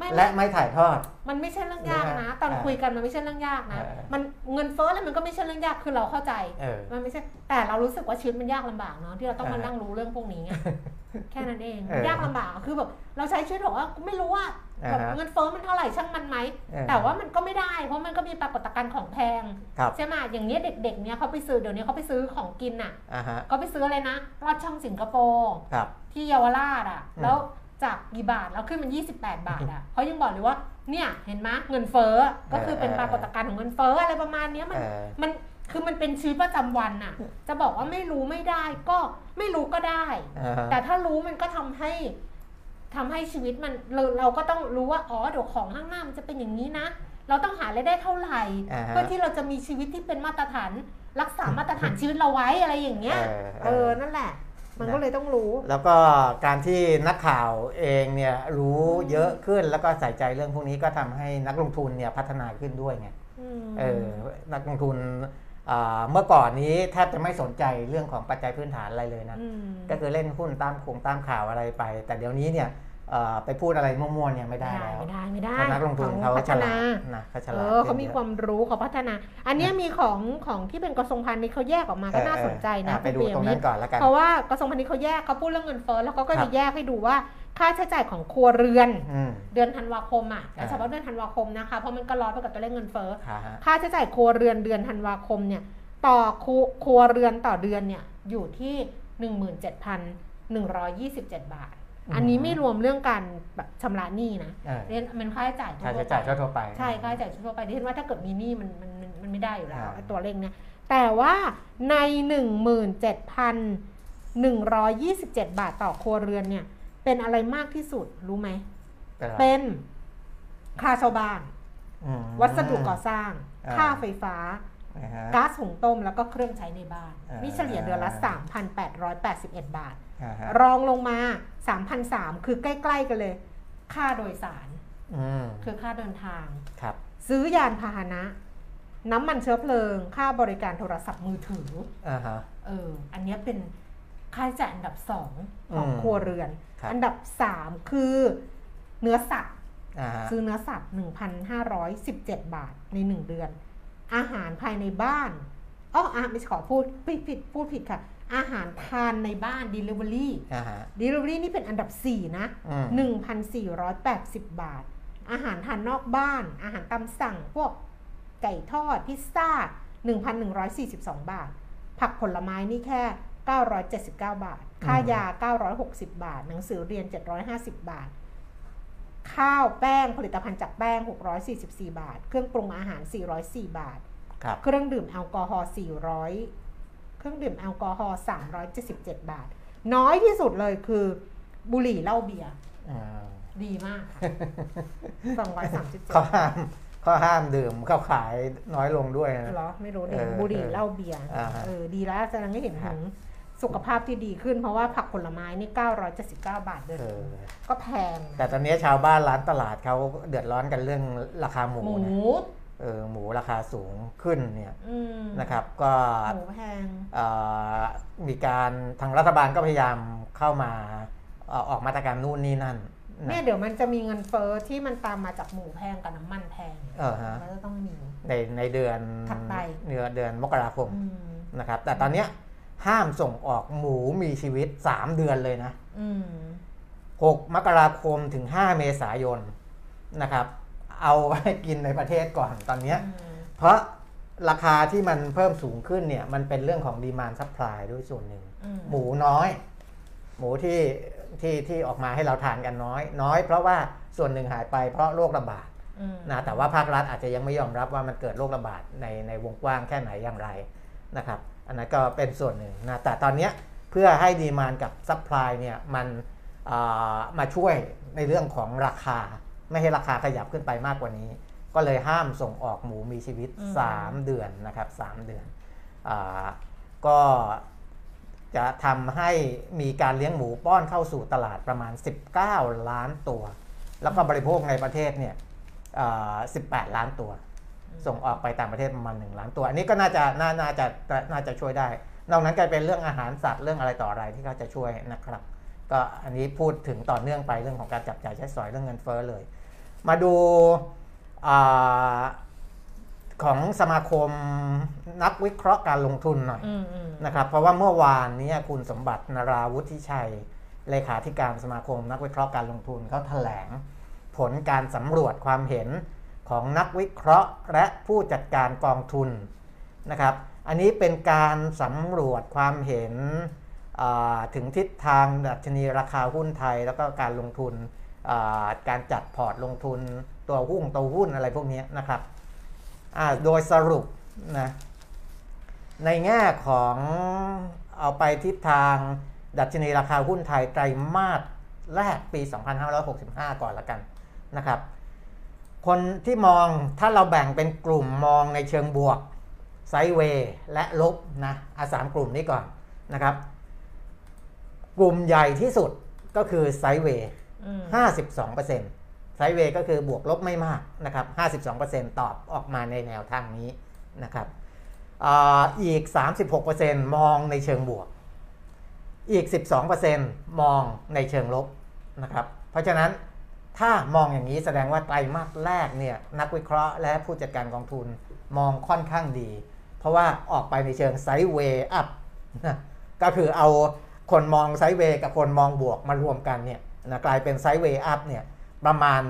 B: ไม่
C: และไม่ถ่ายทอด
B: มันไม่ใช่เรื่องยากนะ ตอน
C: เออ
B: คุยกันมันไม่ใช่เรื่องยากนะ
C: เออ
B: มันเงินเฟ้ออะไรมันก็ไม่ใช่เรื่องยากคือเราเข้าใจ
C: เออ
B: มันไม่ใช่ แต่เรารู้สึกว่าชีวิตมันยากลำบากเนาะที่เราต้องมา
C: เออ
B: นั่งรู้เรื่องพวกนี้ไงแค่นั้นเอง
C: เออ
B: ยากลำบากคือแบบเราใช้ชีวิตบอกว่าไม่รู้ว่า
C: อ่าฮะ
B: แบบเงินเฟ้อมันเท่าไหร่ช่างมันไหม
C: เออ
B: แต่ว่ามันก็ไม่ได้ เพราะมันก็มีปรากฏการณ์ของแพง
C: ครับ
B: ใช่ไหมอย่างเนี้ยเด็กๆ เนี่ยเขาไปซื้อเดี๋ยวนี้เขาไปซื้อของกินอะ
C: อ่าฮะ
B: เขาไปซื้ออะไรนะลอดช่องสิงคโปร์
C: ครับ
B: ที่เยาวราชอะ
C: อืม
B: แล้ว จากกี่บาทแล้วขึ้นเป็น28 บาทอะเขายังบอกเลยว่าเนี่ยเห็นไหมเงินเฟ้อก็คือเป็นปรากฏการณ์ของเงินเฟ้ออะไรประมาณเนี้ยมัน
C: เออ
B: มันคือมันเป็นชีวิตประจำวันน่ะ จะบอกว่าไม่รู้ไม่ได้ก็ไม่รู้ก็ได้
C: อ่าฮะ
B: แต่ถ้ารู้มันก็ทำให้ทำให้ชีวิตมันเราเราก็ต้องรู้ว่าอ๋อเดี๋ยวของข้างหน้ามันจะเป็นอย่างนี้นะ เราต้องหารายได้เท่าไหร่
C: อ่าฮะ
B: เพื่อที่เราจะมีชีวิตที่เป็นมาตรฐาน รักษามาตรฐานชีวิตเราไว้อะไรอย่างเงี้ย
C: เออ
B: เออนั่นแหละ มันก็เลยต้องรู้
C: แล้วก็การที่นักข่าวเองเนี่ยรู้เยอะขึ้นแล้วก็ใส่ใจเรื่องพวกนี้ก็ทำให้นักลงทุนเนี่ยพัฒนาขึ้นด้วยไง
B: ม
C: เออนักลงทุนอ่าเมื่อก่อนนี้แทบจะไม่สนใจเรื่องของปัจจัยพื้นฐานอะไรเลยนะ
B: อืม
C: ก็คือเล่นหุ้นตามโคงตามข่าวอะไรไป แต่เดี๋ยวนี้เนี่ยเอ่อ ไปพูดอะไรมั่วๆเนี่ยไม่ได้แล้ว
B: ไม่ได้ไม่ได้
C: เพราะนักลงทุนเขา
B: พั
C: ฉ
B: ฒ
C: ลา
B: นา
C: ดนะเขาฉ
B: เอ
C: ลาด
B: อเขามี
C: ขึ้น
B: ความรู้เขาพัฒนา อันเนี้ยมีของของที่เป็นกระทรวงพาณิชย์เขาแยกออกมา
C: เย
B: ก็
C: อะ
B: น่าสนใจนะ
C: อ่ไปดู
B: คุณ
C: ตรง
B: เปีย
C: นั้
B: มิ
C: นก่อนแล้วกัน
B: เพราะว่ากระทรวงพาณิชย์เขาแยกเขาพูดเรื่องเงินเฟ้อแล้วเขาก็
C: ครั
B: มี
C: บ
B: แยกให้ดูว่าค่าใช้จ่ายของครัวเรือน
C: อืม
B: เดือนธันวาคมอะ
C: อ่า
B: เฉพาะเดือนธันวาคมนะคะเพราะมันก็ร้อนไปกับตัวเลขเงินเฟ้อ
C: ค่ะฮะ
B: ค่าใช้จ่ายครัวเรือนเดือนธันวาคมเนี่ยต่อครัวครัวเรือนต่อเดือนเนี่ยอยู่ที่ 17,127 บาท
C: อืม
B: อันนี้ไม่รวมเรื่องการแบบชำระหนี้นะ
C: เออ
B: เรียนมันค่าใช้จ่าย
C: ค่า
B: ทั่ว
C: ใช้
B: ๆ
C: จ่าย
B: ไป
C: ทั่วๆไป
B: ใช่ค่าใช้จ่ายทั่วไปที่เห็นว่าถ้าเกิดมีหนี้มันมันมันมันไม่ได้อยู่แล้ว
C: อ่า
B: ไอ้ตัวเลขเนี่ยแต่ว่าใน 17,127 บาทต่อครัวเรือนเนี่ย เป็นอะไรมากที่สุดรู้ไหม
C: เป็นไร
B: เป็นค่าเช่าบ้าน
C: อืม
B: วัสดุก่อสร้าง
C: อ่า
B: ค่าไฟฟ้า
C: นะฮะ
B: ก๊าซหุงต้มแล้วก็เครื่องใช้ในบ้าน
C: อ่านี่
B: นี่เฉลี่ยเดือนละ 3,881 บาท
C: อ่าฮะ
B: รองลงมา 3,003คือใกล้ ๆ กันเลย ค่าโดยสาร
C: อืม
B: คือค่าเดินทาง
C: ครับ
B: ซื้อยานพาหนะ น้ำมันเชื้อเพลิง ค่าบริการโทรศัพท์มือถือ
C: อ่าฮะ
B: เออ อันเนี้ยเป็นค่าใช้จ่ายอันดับสองของ
C: อืม
B: ครัวเรือน
C: ครับ
B: อันดับสามคือเนื้อสัตว์
C: อ่าฮะ
B: ซื้อเนื้อสัตว์ 1,517 บาทใน1เดือน อาหารภายในบ้านอ๋ออะไม่ใช่ขอพูดผิดผิดพูดผิดค่ะ อาหารทานในบ้าน Delivery
C: อ่าฮะ
B: Delivery นี่เป็นอันดับ 4 นะ
C: อืม
B: 1,480 บาท อาหารทานนอกบ้าน อาหารตามสั่งพวกไก่ทอด พิซซ่า 1,142 บาท ผักผลไม้นี่แค่ 979 บาท ค่ายา 960 บาท หนังสือเรียน 750 บาท ข้าวแป้งผลิตภัณฑ์จากแป้ง 644 บาท เครื่องปรุงอาหาร 404 บาท
C: ครับ
B: เครื่องดื่มแอลกอฮอล์400 เครื่องดื่มแอลกอฮอล์377 บาท น้อยที่สุดเลยคือบุหรี่เหล้าเบียร์
C: อืม
B: ดีมากค่ะ237
C: ข้อห้ามข้อห้ามดื่มเข้าขายน้อยลงด้วยนะ
B: เหรอไม่รู้ดิ
C: เออ
B: บุหรี่เหล้าเบียร์
C: อ่าฮะ
B: เออดีแล้วแสดงให้เห็น
C: ครั
B: ถึ
C: บ
B: งสุขภาพที่ดีขึ้นเพราะว่าผักผลไม้นี่ 979 บาทเดือน
C: เออ
B: ก็แพง
C: แต่ตอนนี้ชาวบ้านร้านตลาดเขาเดือดร้อนกันเรื่องราคาหมู
B: หมู
C: นะ เออหมูราคาสูงขึ้นเนี่ย
B: อืม
C: นะครับก็
B: หมูแพง
C: เอ่อมีการทางรัฐบาลก็พยายามเข้ามาเอ่อออกมาตรการนู่นนี่นั่นนะ
B: เนี่ยเดี๋ยวมันจะมีเงินเฟ้อที่มันตามมาจากหมูแพงกับน้ำมันแพง
C: เออฮะ
B: มันจะต้องมี
C: ในในเดือน
B: ถัดไป
C: เดือนเดือนมกราคม
B: อืม
C: นะครับ แต่ตอนเนี้ยห้ามส่งออกหมูมีชีวิต 3 เดือนเลยนะ
B: อืม
C: 6มกราคมถึง 5 เมษายนนะครับ เอาไว้กินในประเทศก่อนตอนเนี้ย
B: อืม
C: เพราะราคาที่มันเพิ่มสูงขึ้นเนี่ยมันเป็นเรื่องของ demand supply ด้วยส่วนหนึ่ง
B: อืม
C: หมูน้อย หมูที่ที่ที่ออกมาให้เราทานกันน้อย น้อยเพราะว่าส่วนหนึ่งหายไปเพราะโรคระบาด
B: อืม
C: นะแต่ว่าภาครัฐอาจจะยังไม่ยอมรับว่ามันเกิดโรคระบาดในในวงกว้างแค่ไหนอย่างไรนะครับอันนั้นก็เป็นส่วนหนึ่งนะแต่ตอนเนี้ยเพื่อให้ demand กับ supply เนี่ยมันอ่ามาช่วยในเรื่องของราคา ไม่ให้ราคาขยับขึ้นไปมากกว่านี้ ก็เลยห้ามส่งออกหมูมีชีวิต 3 เดือนนะครับ 3 เดือนอาก็จะทำให้มีการเลี้ยงหมูป้อนเข้าสู่ตลาดประมาณ 19 ล้านตัว แล้วก็บริโภคในประเทศเนี่ยอ่า18 ล้านตัว ส่งออกไปต่างประเทศประมาณ 1 ล้านตัว อันนี้ก็น่าจะน่าน่าจะน่าจะช่วยได้ นอกนั้นก็เป็นเรื่องอาหารสัตว์เรื่องอะไรต่ออะไรที่เขาจะช่วยนะครับ ก็อันนี้พูดถึงต่อเนื่องไปเรื่องของการจับจ่ายใช้สอยเรื่องเงินเฟ้อเลย มาดูอาของสมาคมนักวิเคราะห์การลงทุนหน่อย
B: อืมอืม
C: นะครับ เพราะว่าเมื่อวานนี้คุณสมบัตินาราวุฒิชัย เลขาธิการสมาคมนักวิเคราะห์การลงทุนเขาแถลง ผลการสำรวจความเห็นของนักวิเคราะห์และผู้จัดการกองทุนนะครับ อันนี้เป็นการสำรวจความเห็นอ่าถึงทิศทางดัชนีราคาหุ้นไทยแล้วก็การลงทุนอ่า การจัดพอร์ตลงทุนตัวหุ้นตัวหุ้นอะไรพวกนี้นะครับโดยสรุปนะในแง่ของเอาไปทิศทางดัชนีราคาหุ้นไทยไตรมาสแรกปี 2565 ก่อนละกันนะครับ คนที่มองถ้าเราแบ่งเป็นกลุ่มมองในเชิงบวกไซเวย์และลบนะอาสามกลุ่มนี้ก่อนนะครับ กลุ่มใหญ่ที่สุดก็คือไซเวย์ 52%ไซด์เวย์ก็คือบวกลบไม่มากนะครับ52%ตอบออกมาในแนวทางนี้นะครับอาอีก 36%มองในเชิงบวก อีก 12%มองในเชิงลบนะครับ เพราะฉะนั้นถ้ามองอย่างนี้แสดงว่าไตรมาสแรกเนี่ยนักวิเคราะห์และผู้จัดการกองทุนมองค่อนข้างดี เพราะว่าออกไปในเชิงไซด์เวย์อัพก็คือเอาคนมองไซด์เวย์กับคนมองบวกมารวมกันเนี่ย นะกลายเป็นไซด์เวย์อัพเนี่ยประมาณ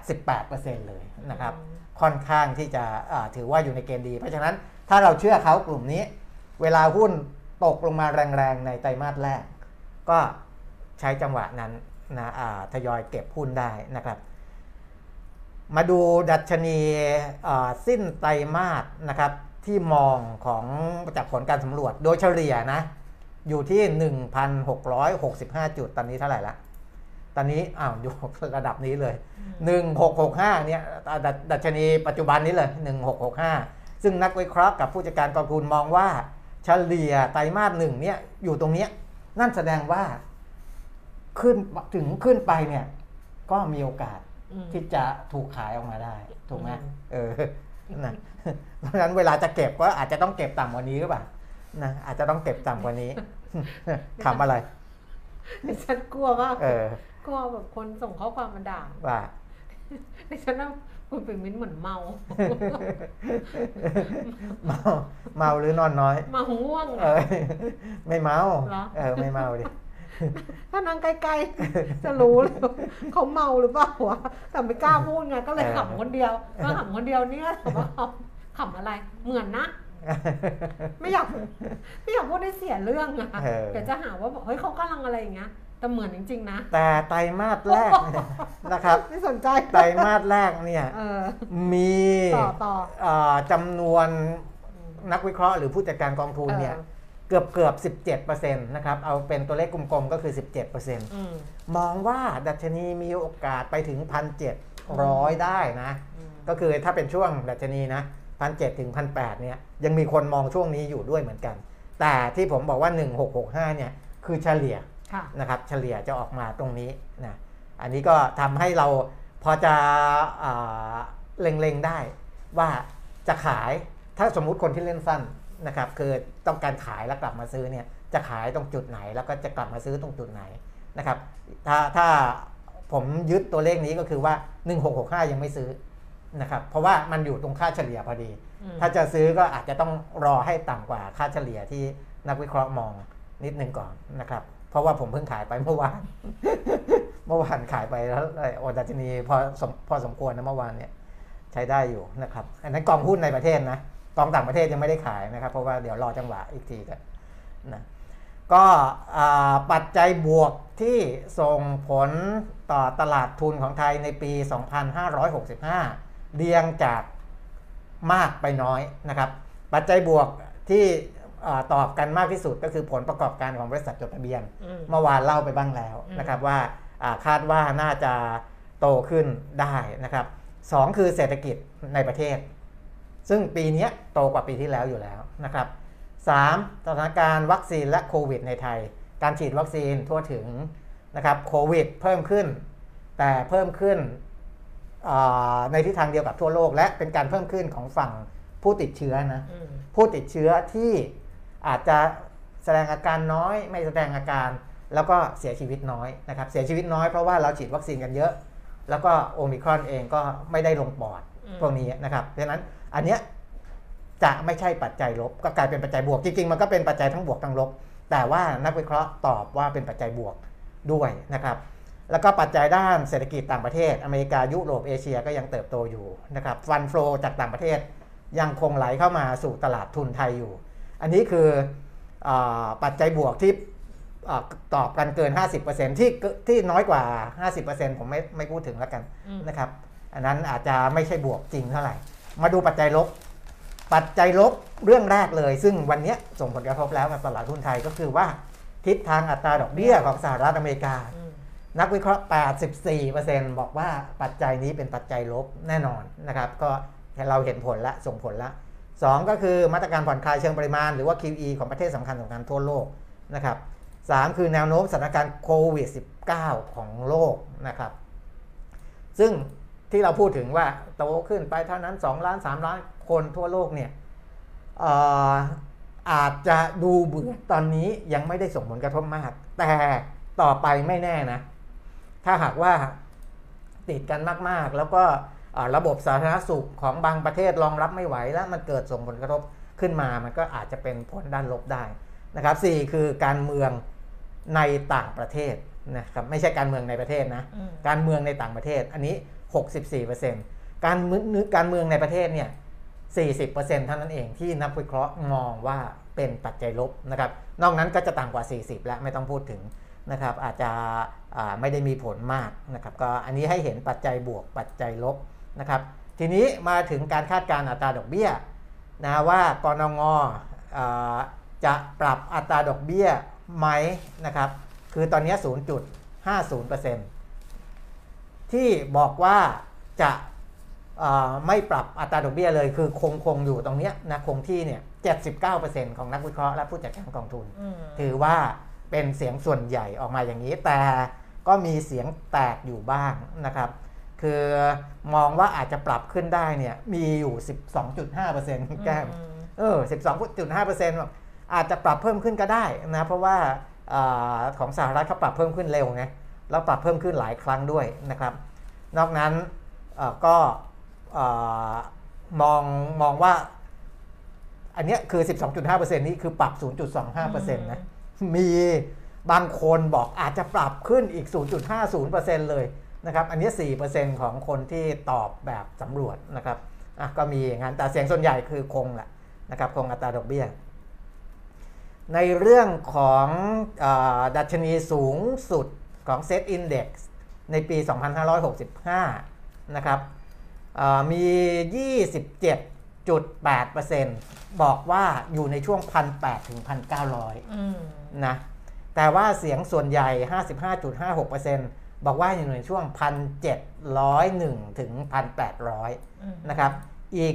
C: 88%เลยนะครับ ค่อนข้างที่จะอ่าถือว่าอยู่ในเกณฑ์ดี เพราะฉะนั้นถ้าเราเชื่อเขากลุ่มนี้ เวลาหุ้นตกลงมาแรงๆ ในไตรมาสแรก ก็ใช้จังหวะนั้นนะอ่าทยอยเก็บหุ้นได้นะครับ มาดูดัชนีอ่าสิ้นไตรมาสนะครับที่มองของจากผลการสำรวจโดยเฉลี่ยนะ อยู่ที่ 1,665 จุด ตอนนี้เท่าไหร่ละ ตอนนี้อ้าวอยู่ระดับนี้เลย 1665 เนี่ยอ่าดดัชนีปัจจุบันนี้เลย 1665 ซึ่งนักวิเคราะห์กับผู้จัดการกองทุนมองว่า เฉลี่ยไตรมาสหนึ่งเนี่ยอยู่ตรงเนี้ยนั่นแสดงว่าขึ้นถึงขึ้นไปเนี่ย ก็มีโอกาส
B: อืม
C: ที่จะถูกขายออกมาได้ ถูกไหม
B: อืม
C: เออนะเพราะฉะนั้นเวลาจะเก็บก็อาจจะต้องเก็บต่ำกว่านี้หรือเปล่า นะอาจจะต้องเก็บต่ำกว่านี้ขำอะไร
B: ดิฉันกลัวมาก
C: เออ
B: กลัวแบบคนส่งข้อความมาด่า
C: ว่า
B: ดิฉันว่าคุณเป็นมิ้นเหมือนเมา
C: เมา เมาหรือนอนน้อย
B: เมาง่วง
C: เอ
B: อะ
C: อไม่เมา
B: เหรอ
C: เออไม่เมาดิ
B: ถ้านั่งใกล้ๆจะรู้เลยว่าเขาเมาหรือเปล่าวะแต่ไม่กล้าพูดไงก็เลย
C: เออ
B: ขำคนเดียวก็ขำคนเดียวเนี่ยแต่ว่าขำขำอะไร เหมือนนะ ไม่อยากไม่อยากพูดได้เสียเรื่องอะ
C: เออ
B: เดี๋ยวจะหาว่าบอกเฮ้ยเขากำลังอะไรอย่างเงี้ยแต่เหมือนจริงๆนะ
C: แต่ไตรมาสแรกเนี่ยนะครับ
B: ไม่สนใจ
C: ไตรมาสแรกเนี่ย
B: เออ
C: มี
B: ต่อต่อ
C: เอ่อจำนวนนักวิเคราะห์หรือผู้จัดการกองทุนเนี่ย
B: เออ
C: เกือบเกือบ 17%นะครับ เอาเป็นตัวเลขกลมๆก็คือ 17%
B: อืม
C: มองว่าดัชนีมีโอกาสไปถึง 1,700 ได้นะ
B: อืม
C: ก็คือถ้าเป็นช่วงดัชนีนะ 1,700ถึง1,800เนี่ยยังมีคนมองช่วงนี้อยู่ด้วยเหมือนกัน แต่ที่ผมบอกว่า 1665เนี่ยคือเฉลี่ย
B: ค่ะ
C: นะครับเฉลี่ยจะออกมาตรงนี้นะอันนี้ก็ทำให้เราพอจะอ่าเล็งๆได้ว่าจะขายถ้าสมมุติคนที่เล่นสั้นนะครับคือต้องการขายแล้วกลับมาซื้อเนี่ยจะขายตรงจุดไหนแล้วก็จะกลับมาซื้อตรงจุดไหนนะครับถ้าถ้าผมยึดตัวเลขนี้ก็คือว่า 1665 ยังไม่ซื้อ นะครับเพราะว่ามันอยู่ตรงค่าเฉลี่ยพอดี
B: อืม
C: ถ้าจะซื้อก็อาจจะต้องรอให้ต่ำกว่าค่าเฉลี่ยที่นักวิเคราะห์มองนิดนึงก่อนนะครับ เพราะว่าผมเพิ่งขายไปเมื่อวาน เมื่อวานขายไปแล้วโอดัชนีพอสมพอสมควรนะเมื่อวานเนี่ยใช้ได้อยู่นะครับ อันนั้นกองหุ้นในประเทศนะกองต่างประเทศยังไม่ได้ขายนะครับ เพราะว่าเดี๋ยวรอจังหวะอีกทีกันนะก็อ่าปัจจัยบวกที่ส่งผลต่อตลาดทุนของไทยในปี 2565 เรียงจากมากไปน้อยนะครับ ปัจจัยบวกที่อ่าตอบกันมากที่สุดก็คือผลประกอบการของบริษัทจดทะเบียน
B: อืม
C: เมื่อวานเล่าไปบ้างแล้ว
B: อืม
C: นะครับว่าอ่าคาดว่าน่าจะโตขึ้นได้นะครับสองคือเศรษฐกิจในประเทศ ซึ่งปีเนี้ยโตกว่าปีที่แล้วอยู่แล้วนะครับสามสถานการณ์วัคซีนและโควิดในไทย การฉีดวัคซีนทั่วถึงนะครับโควิดเพิ่มขึ้น แต่เพิ่มขึ้นอ่า ในทิศทางเดียวกับทั่วโลก และเป็นการเพิ่มขึ้นของฝั่งผู้ติดเชื้อนะ
B: อืม
C: ผู้ติดเชื้อที่อาจจะแสดงอาการน้อยไม่แสดงอาการ แล้วก็เสียชีวิตน้อยนะครับเสียชีวิตน้อยเพราะว่าเราฉีดวัคซีนกันเยอะ แล้วก็โอมิครอนเองก็ไม่ได้ลงปอด
B: อืม
C: พวกนี้นะครับเพราะฉะนั้นอันเนี้ยจะไม่ใช่ปัจจัยลบ ก็กลายเป็นปัจจัยบวกจริงๆมันก็เป็นปัจจัยทั้งบวกทั้งลบ แต่ว่านักวิเคราะห์ตอบว่าเป็นปัจจัยบวกด้วยนะครับ แล้วก็ปัจจัยด้านเศรษฐกิจต่างประเทศ อเมริกายุโรปเอเชียก็ยังเติบโตอยู่นะครับฟันฟลจากต่างประเทศยังคงไหลเข้ามาสู่ตลาดทุนไทยอยู่ อันนี้คืออาปัจจัยบวกที่อ่าตอบกันเกิน 50%ที่เกิที่น้อยกว่า 50%ผมไม่ไม่พูดถึงแล้วกัน
B: อืม
C: นะครับ อันนั้นอาจจะไม่ใช่บวกจริงเท่าไหร่ มาดูปัจจัยลบ ปัจจัยลบเรื่องแรกเลย ซึ่งวันเนี้ยส่งผลกระทบแล้วกับตลาดทุนไทยก็คือว่าทิศทางอัตราดอกเบี้ยของสหรัฐอเมริกา
B: อืม
C: นักวิเคราะห์ 84%บอกว่าปัจจัยนี้เป็นปัจจัยลบแน่นอนนะครับ ก็เราเห็นผลละส่งผลละสองก็คือมาตรการผ่อนคลายเชิงปริมาณหรือว่า QE ของประเทศสำคัญสำคัญทั่วโลกนะครับสามคือแนวโน้มสถานการณ์โควิด -19 ของโลกนะครับ ซึ่งที่เราพูดถึงว่าโตขึ้นไปเท่านั้น 2 ล้าน 3 ล้านคนทั่วโลกเนี่ยอออาจจะดูเบื่อตอนนี้ยังไม่ได้ส่งผลกระทบมาก แต่ต่อไปไม่แน่นะ ถ้าหากว่าติดกันมากๆ แล้วก็อ่าระบบสาธารณสุขของบางประเทศรองรับไม่ไหวแล้วมันเกิดส่งผลกระทบขึ้นมา มันก็อาจจะเป็นผลด้านลบได้นะครับสี่คือการเมืองในต่างประเทศนะครับไม่ใช่การเมืองในประเทศนะ
B: อืม
C: การเมืองในต่างประเทศอันนี้ 64%การเมืองการเมืองในประเทศเนี่ย40%เท่านั้นเองที่นักวิเคราะห์มองว่าเป็นปัจจัยลบนะครับนอกนั้นก็จะต่ำกว่า 40 แล้วไม่ต้องพูดถึงนะครับอาจจะอ่า ไม่ได้มีผลมากนะครับก็อันนี้ให้เห็นปัจจัยบวกปัจจัยลบนะครับทีนี้มาถึงการคาดการณ์อัตราดอกเบี้ยนะว่ากรงงอ่าจะปรับอัตราดอกเบี้ยไหมนะครับคือตอนนี้ 0.50%ที่บอกว่าจะอ่าไม่ปรับอัตราดอกเบี้ยเลย คือคงคงอยู่ตรงเนี้ยนะคงที่เนี่ย 79%ของนักวิเคราะห์และผู้จัดการกองทุน
B: อืม
C: ถือว่าเป็นเสียงส่วนใหญ่ออกมาอย่างนี้แต่ ก็มีเสียงแตกอยู่บ้างนะครับ คือมองว่าอาจจะปรับขึ้นได้เนี่ยมีอยู่ 12.5%คุณแก้ม
B: อืม
C: เออ12.5%บอกอาจจะปรับเพิ่มขึ้นก็ได้นะเพราะว่าอาของสหรัฐเขาปรับเพิ่มขึ้นเร็วไงแล้วปรับเพิ่มขึ้นหลายครั้งด้วยนะครับ นอกนั้นเอ่อก็เอ่อมองมองว่า อันเนี้ยคือ 12.5%นี่คือปรับ 0.25%นะมี บางคนบอกอาจจะปรับขึ้นอีก 0.50%เลยนะครับ อันนี้ 4%ของคนที่ตอบแบบสำรวจนะครับอะก็มีอย่างนั้นแต่เสียงส่วนใหญ่คือคงแหละนะครับคงอัตราดอกเบี้ย ในเรื่องของอาดัชนีสูงสุดของ Set Index ในปี 2565 นะครับอ่ามี 27.8%บอกว่าอยู่ในช่วง 1,800 ถึง 1,900
B: อืม
C: นะ แต่ว่าเสียงส่วนใหญ่ 55.56%บอกว่าอยู่ในช่วง 1,701 ถึง 1,800
B: อืม
C: นะครับ อีก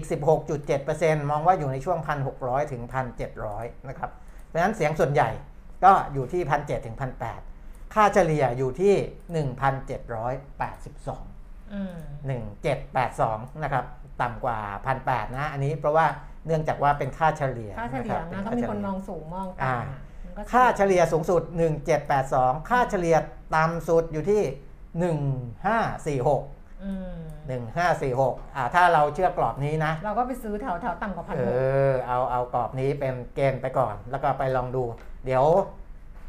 C: 16.7%มองว่าอยู่ในช่วง 1,600 ถึง 1,700 นะครับเพราะฉะนั้นเสียงส่วนใหญ่ก็อยู่ที่ 1,700 ถึง 1,800 ค่าเฉลี่ยอยู่ที่ 1,782
B: อืม
C: 1782 นะครับ ต่ำกว่า 1,800 นะ อันนี้เพราะว่าเนื่องจากว่าเป็นค่าเฉลี่ย
B: ค่าเฉลี่ยะนะครับก็
C: เป็
B: มี
C: ค่า
B: คน
C: เฉลี่ย
B: มองสูงมอง
C: อ่า
B: ต่ำอะมัน ก็
C: ค่าเฉลี่ยสูงสุด 1782 ค่าเฉลี่ยต่ำสุดอยู่ที่ 1546
B: อืม
C: 1546อ่าถ้าเราเชื่อกรอบนี้นะ
B: เราก็ไปซื้อแถวแถวต่ำกว่าพัน
C: เอ
B: หก
C: อเอาเอากรอบนี้เป็นเกณฑ์ไปก่อน แล้วก็ไปลองดู เดี๋ยว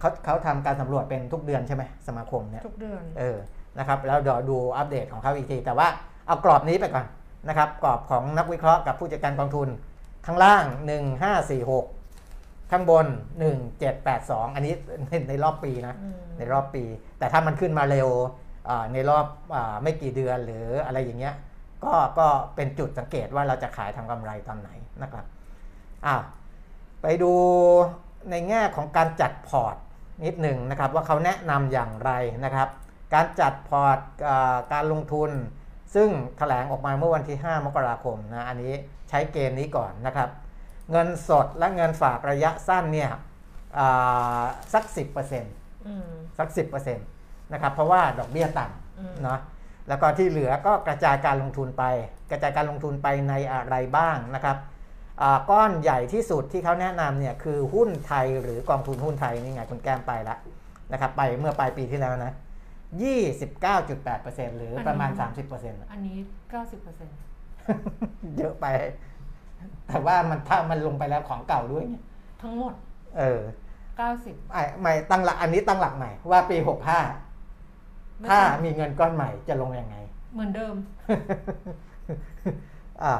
C: เขาเขาทำการสำรวจเป็นทุกเดือนใช่ไหมสมาคมเนี่ย
B: ทุกเดือน
C: เออนะครับแล้วเดี๋ยวดูอัปเดตของเขาอีกที แต่ว่าเอากรอบนี้ไปก่อนนะครับกรอบของนักวิเคราะห์กับผู้จัดการกองทุน ข้างล่าง 1546 ข้างบน 1782 อันนี้ในในรอบปีนะ
B: อืม
C: ในรอบปี แต่ถ้ามันขึ้นมาเร็วอ่าในรอบอาไม่กี่เดือนหรืออะไรอย่างเงี้ยก็ก็เป็นจุดสังเกตว่าเราจะขายทำกำไรตอนไหนนะครับอ่าไปดูในแง่ของการจัดพอร์ตนิดหนึ่งนะครับ ว่าเขาแนะนำอย่างไรนะครับ การจัดพอร์ตอาการลงทุน ซึ่งแถลงออกมาเมื่อวันที่ 5 มกราคมนะอันนี้ใช้เกณฑ์นี้ก่อนนะครับ เงินสดและเงินฝากระยะสั้นเนี่ยอ่าสัก 10%
B: อืม
C: สัก 10%นะครับเพราะว่าดอกเบี้ยต่
B: อืมำ
C: เนาะแล้วก็ที่เหลือก็กระจายการลงทุนไป กระจายการลงทุนไปในอะไรบ้างนะครับอ่าก้อนใหญ่ที่สุดที่เขาแนะนำเนี่ยคือหุ้นไทยหรือกองทุนหุ้นไทยนี่ไงคุณแก้มไปแล้วนะครับไปเมื่อปลายปีที่แล้วนะ 29.8%หรือประมาณ 30%อะ
B: อันนี้เก้าสิบเปอร์เซ็นต์
C: เยอะไป แต่ว่ามันถ้ามันลงไปแล้วของเก่าด้วยไง
B: ทั้งหมด
C: เออ
B: เก้าสิบ
C: ไม่ไม่ตั้งหลักอันนี้ตั้งหลักใหม่ว่าปี65ถ้ามีเงินก้อนใหม่จะลงยังไง
B: เหมือนเดิม
C: อ่า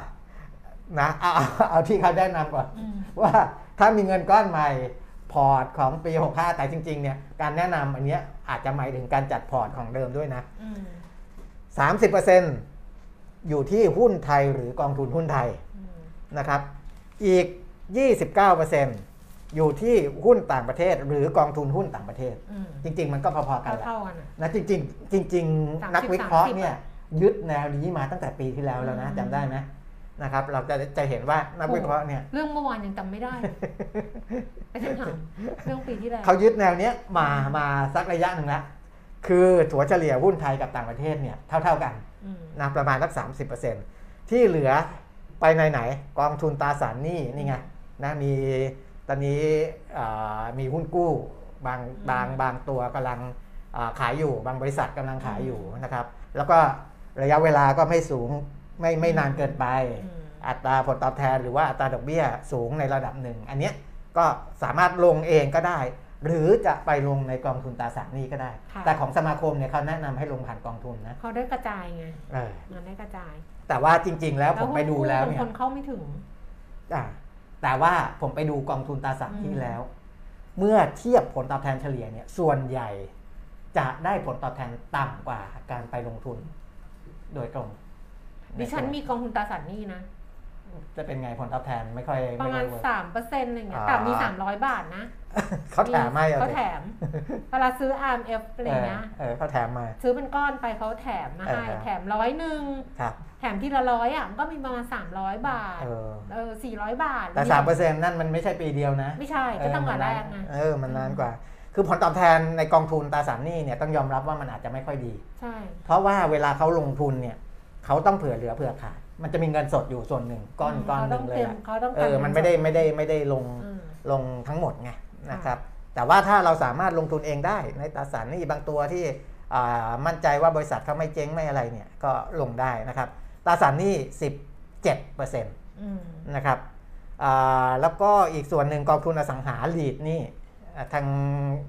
C: นะเอาเอาเอาที่เขาแนะนำก่อน
B: อืม
C: ว่าถ้ามีเงินก้อนใหม่พอร์ตของปี 65 แต่จริง ๆ เนี่ย การแนะนำอันเนี้ยอาจจะหมายถึงการจัดพอร์ตของเดิมด้วยนะ
B: อืม
C: 30%อยู่ที่หุ้นไทยหรือกองทุนหุ้นไทย
B: อืม นะครับ
C: อีก 29%อยู่ที่หุ้นต่างประเทศ หรือกองทุนหุ้นต่างประเทศ
B: อืม
C: จริง ๆ มันก็พอๆกันแหละ
B: เท่าๆกันอะ
C: นะจริงๆจริง
B: 30
C: ๆ นักวิเคราะห์
B: 30
C: เนี่ยยึดแนวนี้มาตั้งแต่ปีที่แล้วแล้วนะ
B: อืม
C: จำได้ไหมนะครับ เราจะจะเห็นว่านักวิเคราะห์เนี่ย
B: เรื่องเมื่อวานยังจำไม่ได้ไปถึงถามเรื่องปีที่แล้ว
C: เขายึดแนวเนี้ยมามาสักระยะหนึ่งแล้วคือถัวเฉลี่ยหุ้นไทยกับต่างประเทศเนี่ยเท่า ๆกัน
B: อืม
C: นะประมาณสัก30%ที่เหลือ ไปไหนไหนๆกองทุนตราสารหนี้นี่ไงนะมีตอนนี้อ่ามีหุ้นกู้บางบางบางตัวกำลังอ่าขายอยู่บางบริษัทกำลังขายอยู่นะครับ แล้วก็ระยะเวลาก็ไม่สูงไม่ไม่นานเกินไป
B: อืม
C: อัตราผลตอบแทนหรือว่าอัตราดอกเบี้ยสูงในระดับหนึ่ง อันเนี้ยก็สามารถลงเองก็ได้ หรือจะไปลงในกองทุนตราสารหนี้ก็ได้
B: ค่ะ
C: แต่ของสมาคมเนี่ยเขาแนะนำให้ลงผ่านกองทุนนะ
B: เขาได้กระจายไง
C: เออ
B: มันได้กระจาย
C: แต่ว่าจริง ๆ แล้วผมไปดูแล้ว
B: บาง
C: เนี่ย
B: คนเข้าไม่ถึง
C: อ่าแต่ว่าผมไปดูกองทุนตราสารหนี้
B: อืม
C: แล้ว เมื่อเทียบผลตอบแทนเฉลี่ยเนี่ยส่วนใหญ่จะได้ผลตอบแทนต่ำกว่าการไปลงทุน โดยตรง
B: ดิฉันมีกองทุนตราสารหนี้นะ
C: จะเป็นไงผลตอบแทนไม่ค่อย
B: ประ
C: ไม่
B: มา
C: ค่อ
B: ณ
C: ยเวิร์ก
B: สามเปอร์เซ็นต์อะไรเงี้ย
C: อ่า
B: แต่มีสามร้อยบาทนะ
C: เขาแถมให้เอา
B: เขา
C: สิ
B: แถมเวลาซื้อ RMF อะไรเงี้ย
C: เออเขาแถมมา
B: ซื้อเป็นก้อนไปเขาแถมมาให้
C: เออ
B: แถมร้อยหนึ่ง
C: ครับ
B: แถมทีละร้อยอะมันก็มีประมาณสามร้อยบาท
C: เออ
B: เออสี่ร้อยบาท
C: แต่สามเปอร์เซ็นต์นั่นมันไม่ใช่ปีเดียวนะ
B: ไม่ใช่ก็ตั้งแต่แรกไง
C: เออมันนานกว่าคือผลตอบแทนในกองทุนตราสารหนี้เนี่ยต้องยอมรับว่ามันอาจจะไม่ค่อยดี
B: ใช่
C: เพราะว่าเวลาเขาลงทุนเนี่ยเขาต้องเผื่อเหลือเผื่อขาด มันจะมีเงินสดอยู่ส่วนหนึ่งก้อนก้อนหนึ่งเลย
B: เขา
C: แห
B: ต้
C: ละ
B: องเขาต้อง
C: เออมันไม่ได้ไม่ได้ไม่ได้ลง
B: อืม
C: ลงทั้งหมดไงนะครับแต่ว่าถ้าเราสามารถลงทุนเองได้ในตราสารหนี้บางตัวที่อ่ามั่นใจว่าบริษัทเขาไม่เจ๊งไม่อะไรเนี่ยก็ลงได้นะครับตราสารหนี้17%
B: อืม
C: นะครับอ่าแล้วก็อีกส่วนหนึ่งกองทุนอสังหาลีดนี่อ่าทาง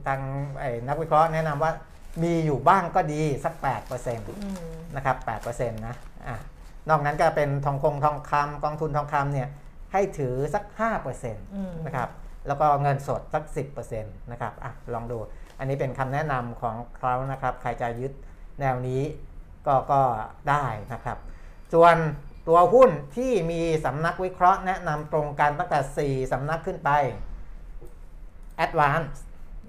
C: ทางไอ้นักวิเคราะห์แนะนำว่ามีอยู่บ้างก็ดีสัก8%
B: อืม
C: นะครับ8%นะอะ นอกนั้นก็เป็นทองคงทองคำกองทุนทองคำเนี่ยให้ถือสัก5%
B: อืม
C: นะครับแล้วก็เงินสดสัก 10%นะครับอะลองดูอันนี้เป็นคำแนะนำของเขานะครับ ใครจะยึดแนวนี้ก็ก็ได้นะครับ ส่วนตัวหุ้นที่มีสำนักวิเคราะห์แนะนำตรงกันตั้งแต่ 4สำนักขึ้นไป Advance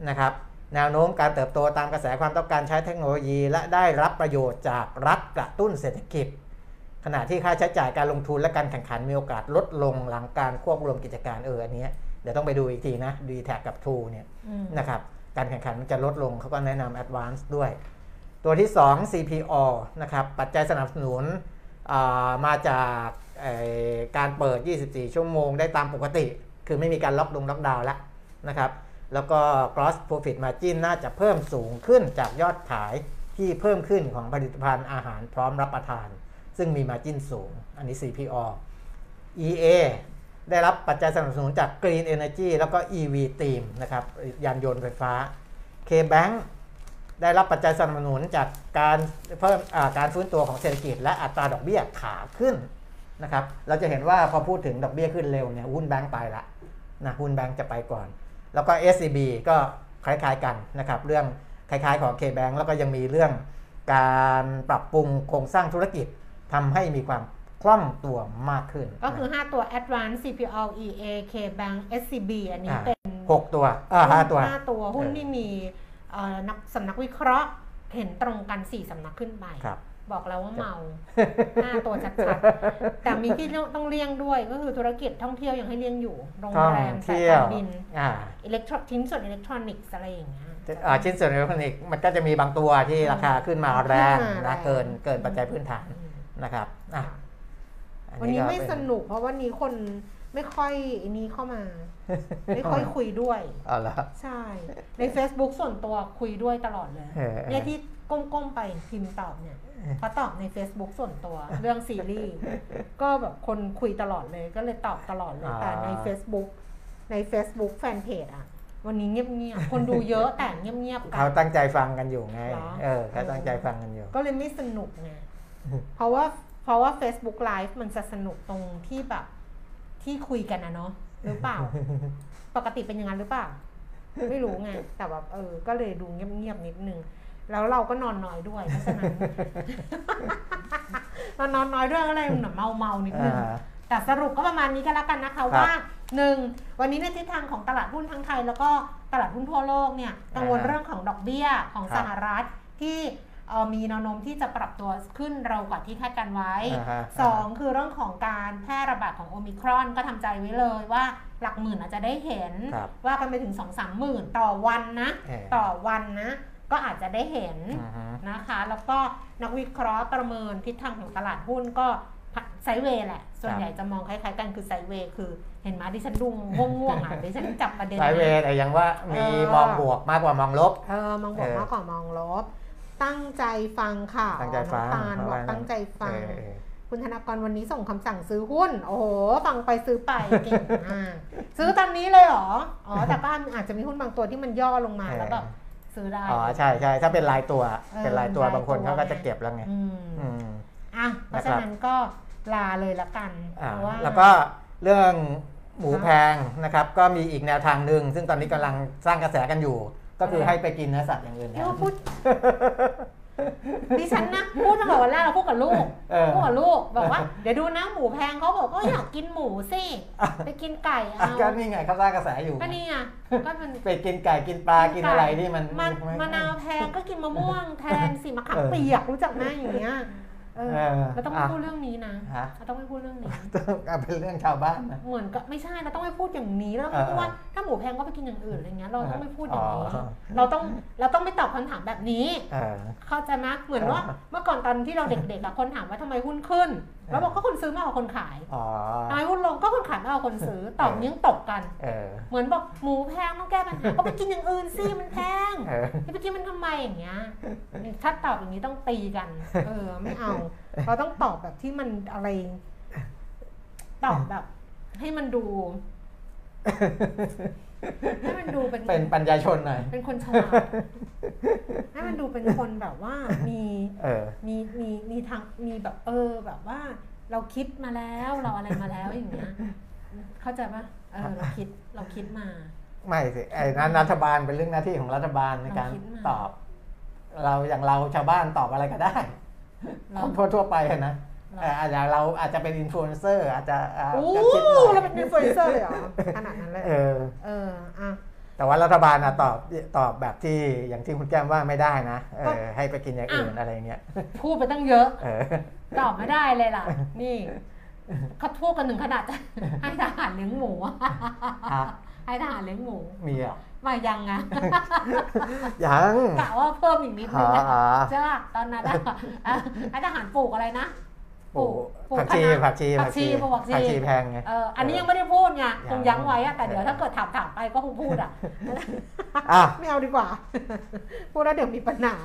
C: นะครับแนวโน้มการเติบโตตามกระแสความต้องการใช้เทคโนโลยี และได้รับประโยชน์จากรัฐกระตุ้นเศรษฐกิจ ขณะที่ค่าใช้จ่ายการลงทุนและการแข่งขันมีโอกาสลดลงหลังการควบรวมกิจการเอออันเนี้ยเดี๋ยวต้องไปดูอีกทีนะ d t แทกับ True เนี่ย
B: อืม
C: นะครับการแข่งขันมันจะลดลงเขาก็แนะนำ Advance ด้วย ตัวที่ 2 CPO นะครับปัจจัยสนับสนุนอ่ามาจากเอ่อการเปิด 24 ชั่วโมงได้ตามปกติ คือไม่มีการล็อกดงล็อกดาวน์แล้วนะครับแล้วก็ gross profit margin น่าจะเพิ่มสูงขึ้นจากยอดขายที่เพิ่มขึ้นของผลิตภัณฑ์อาหารพร้อมรับประทาน ซึ่งมี margin สูง อันนี้ CPO EA ได้รับปัจจัยสนับสนุนจาก Green Energy แล้วก็ EV Team นะครับยานยนต์ไฟฟ้า K-Bank ได้รับปัจจัยสนับสนุนจากการเพิ่มการฟื้นตัวของเศรษฐกิจ และอัตราดอกเบี้ยขาขึ้นนะครับเราจะเห็นว่าพอพูดถึงดอกเบี้ยขึ้นเร็วเนี่ยหุ้นแบงก์ไปละนะหุ้นแบงก์จะไปก่อน แล้วก็ SCB ก็คล้ายๆกันนะครับเรื่องคล้ายๆของ K-Bank แล้วก็ยังมีเรื่องการปรับปรุงโครงสร้างธุรกิจ ทำให้มีความคล่องตัวมากขึ้น
B: ก็คือ 5 ตัว Advance CPO EA K Bank SCB อันนี้
C: อ่า
B: เป็น
C: หกตัวอ่าห้าตัว
B: ห้าตัวหุ้น
C: เออ
B: ที่มีเอ่อนักสำนักวิเคราะห์เห็นตรงกัน 4สำนักขึ้นไป
C: ครับ
B: บอกแล้วว่าเมาห้าตัวชัดๆ แต่มีที่ต้องเลี่ยงด้วยก็คือธุรกิจท่องเที่ยวยังให้เลี่ยงอยู่ โรง
C: ท่อง
B: แรมสาย
C: เที่ย
B: กาวรบิน
C: อ่า
B: อิเล็กทรอชิ้นส่วนอิเล็กทรอนิกส์อะไรอย่างเงี้ย
C: อ่าชิ้นส่วนอิเล็กทรอนิกส์มันก็จะมีบางตัวที่ราคาขึ้นมาแรง
B: ขึ้นมาแร
C: นะ
B: ง
C: เกินเกินปัจจัยพื้นฐาน
B: อืม
C: นะครับอะ
B: ค่ะ
C: อั
B: วันนี้
C: ก็
B: ไม่
C: เป็
B: สนุกเพราะวันนี้คนไม่ค่อยอันนี้เข้ามา ไม่ค่อยคุยด้วย
C: อ๋อเหรอ
B: ใช่ ใน Facebook ส่วนตัวคุยด้วยตลอดเลย
C: เออ
B: เนี่ยที่ก้มๆไปพิมพ์ตอบเนี่ยเขาตอบใน Facebook ส่วนตัวเรื่องซีรีส์ก็แบบคนคุยตลอดเลยก็เลยตอบตลอดเลยแต่ใน Facebook ใน Facebook แฟนเพจอะวันนี้เงียบๆคนดูเยอะแต่เงียบๆกั
C: เขา
B: น
C: ตั้งใจฟังกันอยู่ไง
B: เหรอ
C: เออเขาตั้งใจฟังกันอยู่
B: ก็เลยไม่สนุกไง เพราะว่าเพราะว่า Facebook Live มันจะสนุกตรงที่แบบที่คุยกันนะเนาะหรือเปล่า ปกติเป็นอย่างนั้นหรือเปล่า ไม่รู้ไง แต่แบบเออ ก็เลยดูเงียบๆนิดนึง แล้วเราก็นอนน้อยด้วยเพราะฉะนั้นเรานอนน้อยด้วยก็เลยเหมือนเมาๆนิดนึง
C: อ่า
B: แต่สรุปก็ประมาณนี้ก็แล้วกันนะคะ
C: ครับ
B: ว่าหนึ่งวันนี้ในทิศทางของตลาดหุ้นทั้งไทย แล้วก็ตลาดหุ้นทั่วโลกเนี่ยกังวล
C: อ่า
B: เรื่องของดอกเบี้ยของ
C: ครับ
B: สหรัฐที่เอ่อ มีแนวโน้มที่จะปรับตัวขึ้นเร็วกว่าที่คาดการไว้
C: อ่าฮะ
B: สองคือเรื่องของการแพร่ระบาดของโอมิครอนก็ทำใจไว้เลยว่าหลักหมื่นอาจจะได้เห็น
C: ครับ
B: ว่ากันไปถึง2องสามหมื่นต่อวันนะ
C: เออ
B: ต่อวันนะ ก็อาจจะได้เห็น
C: อือฮึ
B: นะคะ แล้วก็นักวิเคราะห์ประเมินทิศทางของตลาดหุ้นก็ไซด์เวย์แหละ ส่วนใหญ่จะมองคล้ายๆกันคือไซด์เวย์คือเห็นไหมดิฉันดูง่วงๆอะดิฉันจับประเด็น
C: สายเวทแต่ยังว่ามี
B: เออ
C: มองบวกมากกว่า มองลบ
B: เออมองบวก
C: เออ
B: มากกว่ามองลบ ตั้งใจฟังค่ะ
C: ตั้งใจฟัง
B: น้อปาน
C: เพราะ
B: บอก
C: ว่า
B: ตั้งใจฟัง
C: เออเออ
B: คุณธนากรวันนี้ส่งคำสั่งซื้อหุ้น โอ้โห ฟังไปซื้อไปเก่งมากซื้อตอนนี้เลยเหรอ อ๋อ แต่ก็อาจจะมีหุ้นบางตัวที่มันย่อลงมาแล้วแบบซื้อได้
C: อ๋อ ใช่ใช่ถ้าเป็นรายตัว
B: เออ
C: เป็นรายตัว
B: รายตัว
C: บางคนเขาก็จะ
B: ไง
C: เก็บแล้วไง
B: อืม
C: อืม
B: อะ เพราะฉะนั้นก็ลาเลยละกัน
C: อ่า
B: เพราะว่า
C: แล้วก็เรื่องหมู
B: ครับ
C: แพงนะครับ ก็มีอีกแนวทางหนึ่งซึ่งตอนนี้กำลังสร้างกระแสกันอยู่ ก็คือ
B: อะไร
C: ให้ไปกินเนื้อสัตว์อย่างอื่นแท
B: เดี๋ย
C: น
B: วพูด ดิฉันนะพูดตั้งแต่วันแรกเราพูดกับลูก
C: เออ
B: พูดกับลูกบอกว่าเดี๋ยวดูนะหมูแพงเขาบอกก็อยากกินหมูสิไปกินไก่
C: อะ
B: เอา
C: ก็นี่ไงเขาสร้างกระแสอยู่
B: ก็นี่ไงก็มัน
C: ไปกินไก่กินปลากินอะไรที่มัน
B: มัน
C: ไมะ
B: นาวแพงก็กินมะม่วงแทนสิมะขาม
C: เออ
B: เปียกรู้จักไหมอย่างเงี้ย เออ
C: เออ
B: เราต้องไม่
C: อะ
B: พูดเรื่องนี้นะ
C: ฮะ
B: เราต้องไม่พูดเรื่องนี้
C: ต้องเอาเป็นเรื่องชาวบ้านนะ
B: เหมือนกับไม่ใช่เราต้องไม่พูดอย่างนี้เราต้อง
C: เออ
B: พูดว่าถ้าหมูแพงก็ไปกินอย่างอื่นอะไรเงี้ยเราต้องไม่พูดอย่างนี้
C: อ๋อ
B: เราต้องเราต้องไม่ตอบคำถามแบบนี้
C: เออ
B: เข้าใจไหมเหมือนว่า
C: เออ
B: เมื่อก่อนตอนที่เราเด็กๆอะคนถามว่าทำไมหุ้นขึ้น แล้วบอกก็คนซื้อมากกว่าคนขาย
C: อ๋อ
B: ทำไมหุ้นลงก็คนขายมากกว่าคนซื้อตอบยังตกกัน
C: เออ
B: เหมือนบอกหมูแพงต้องแก้ปัญหาก็ไปกินอย่างอื่นสิมันแพง
C: เออ
B: จะไปกินมันทำไมอย่างเงี้ยถ้าตอบอย่างนี้ต้องตีกัน เออไม่เอา เราต้องตอบแบบที่มันอะไร ตอบแบบ ให้มันดู ให้มันดูเป็น
C: เป็นปัญญาชนหน่อย
B: เป็นคนฉลาดให้มันดูเป็นคนแบบว่ามี
C: เออ
B: มีมีมีทางมีแบบเออแบบว่า เราคิดมาแล้วเราอะไรมาแล้วอย่างเงี้ยเข้าใจปะเออเราคิดเราคิดมา
C: ไม่สิไอ้นั้นรัฐบาลเป็นเรื่องหน้าที่ของรัฐบาลในการ
B: เราคิดมา
C: ตอบ เราอย่างเราชาวบ้านตอบอะไรก็ได้
B: เรา
C: คนทั่วทั่วๆไปอะนะ
B: เรา
C: เอ่ออาจจะเราอาจจะเป็นอินฟลูเอนเซอร์อาจจะอ่า
B: โอ้
C: จะคิดหน่อย
B: เราเป็นอินฟลูเอนเซอร์เลยเหรอขนาดนั้นเลย
C: เออ
B: เอออะ
C: แต่ว่ารัฐบาลอะตอบตอบแบบที่อย่างที่คุณแก้มว่าไม่ได้นะเอ
B: ก็
C: อให้ไปกินอย่างอื่น
B: อะ
C: อะไรเงี้ย
B: พูดไปตั้งเยอะ
C: เออ
B: ตอบไม่ได้เลยล่ะ นี่เขาพูดกันถึงขนาดให้ทหารเลี้ยงหมูอะ
C: ฮะ
B: ให้ทหารเลี้ยงหมู
C: มีเหรอะ
B: มายังอะ
C: ยัง
B: กะว่าเพิ่มอีกนิดนึ
C: อ๋อง
B: อะ
C: อ๋อ
B: ใช่ป่ะตอนนั้นอะอะให้ทหารปลูกอะไรนะ
C: ปลูก
B: ปลูก
C: ผักชี
B: คณะ
C: ผักชี
B: ผักชีปลูกผักชี
C: ผักชีแพงไง
B: เอออันนี้ยังไม่ได้พูดไง
C: ยัง
B: คงยั้งไว้อะแต่เดี๋ยว
C: เออ
B: ถ้าเกิดถามถามไปก็คงพูดอะ
C: อะ
B: ไม่เอาดีกว่า พูดแล้วเดี๋ยวมีปัญหา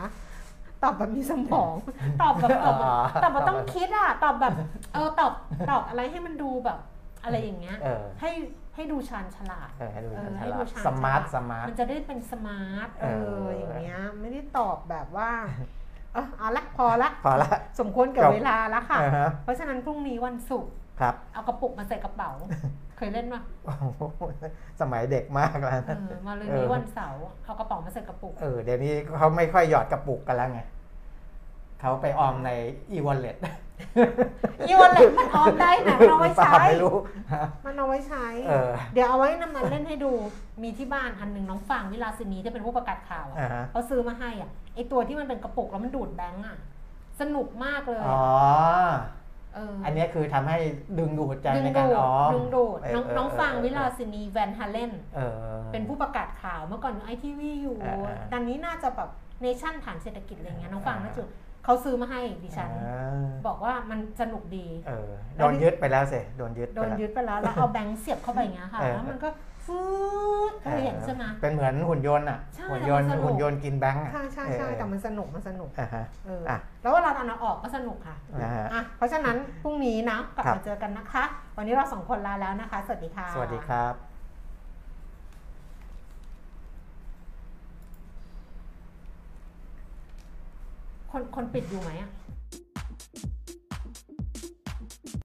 B: ตอบแบบมีสมอง ตอบแบบตอบแบบ
C: อ๋อ
B: ตอบแบบต้องคิดอะตอบแบบ เออตอบตอบอะไรให้มันดูแบบ อะไรอย่างเงี้ย
C: เออ
B: ให้ให้ดูชาญฉลาด
C: เออให้ดู
B: เออ
C: ฉ
B: ให้
C: ลา
B: ดู
C: ด
B: ชาญ
C: สมาร์ท
B: ฉลาด
C: สมาร์ท
B: มันจะได้เป็นสมาร์ทเอ
C: เอ
B: อ
C: อ
B: อ
C: อ
B: ย่างเงี้ยไม่ได้ตอบแบบว่า เออเอาละพอละ
C: พอละ
B: สมควรกับ
C: จบ
B: เวลาแล้วค่ะ
C: อ่าฮะ
B: เพราะฉะนั้นพรุ่งนี้วันศุกร์
C: ครับ
B: เอากระปุกมาใส่กระเป๋า เคยเล่นปะ
C: โอ้โหสมัยเด็กมากแล้ว
B: เอ
C: นะ
B: อมาเลย
C: เออ
B: นี้วันเสาร์เอากระเป๋ามาใส่กระปุก
C: เออเดี๋ยวนี้เขาไม่ค่อยหยอดกระปุกกันแล้วไงเขาไปออมใน e-wallet
B: อีวันเล็มันออมได้นะมันเอาไว้
C: เปล่า
B: ใช้
C: ไม่รู้ฮะ
B: มันเอาไว้ใช้
C: เออ
B: เดี๋ยวเอาไว้นำมาเล่นให้ดู มีที่บ้านอันหนึ่งน้องฟางวิลาสินีที่เป็นผู้ประกาศข่าวอะ
C: อ่าฮะ
B: เขาซื้อมาให้อะ ไอตัวที่มันเป็นกระปุกแล้วมันดูดแบงก์อะ สนุกมากเลย
C: อ๋อ
B: เออ
C: อันนี้คือทำให้ดึงดูดใจ
B: ดึง
C: ในการ
B: ดูด
C: ออม
B: ดึงดูด
C: เออ
B: น้อง
C: เออ
B: น้องฟาง
C: เออ
B: วิลาสินีแวนฮาเลน
C: เออ
B: เป็นผู้ประกาศข่าวเมื่อก่อนอยู่ไอทีวีอยู่
C: อ่าอ่า
B: ตอนนี้น่าจะแบบเนชั่นฐานเศรษฐกิจอะไรเงี้ยน้องฟาง
C: อ่า
B: น่าจะเขาซื้อมาให้ดิฉัน
C: อ่า
B: บอกว่ามันสนุกดี
C: เออโดนยึดไปแล้วสิโดนยึด
B: โด
C: ไป
B: น
C: แล้ว
B: ยึดไปแล้วแล้วเอาแบงค์เสียบเข้าไปอย่างเงี้ยค่ะ
C: เออ
B: แล้วมันก็ ฟืดเคยเห็นใช่ไหม
C: เป็นเหมือนหุ่นยนต์อะ
B: ใช่
C: หุ่นยนต์
B: มันสนุก
C: หุ่นยนต์กินแบงค์อะ
B: ใช่ใช่ใช่
C: เออ
B: แต่มันสนุกมันสนุก
C: อ่าฮะ
B: เออ
C: อะ
B: แล้วเวลาเอาออกก็สนุกค่ะ
C: นะฮะ
B: อะเพราะฉะนั้นพรุ่งนี้นะกลับ
C: ครับ
B: มาเจอกันนะคะ วันนี้เราสองคนลาแล้วนะคะ สวัสดีค่ะ
C: สวัสดีครับ
B: คนคนปิดอยู่ไหมอะ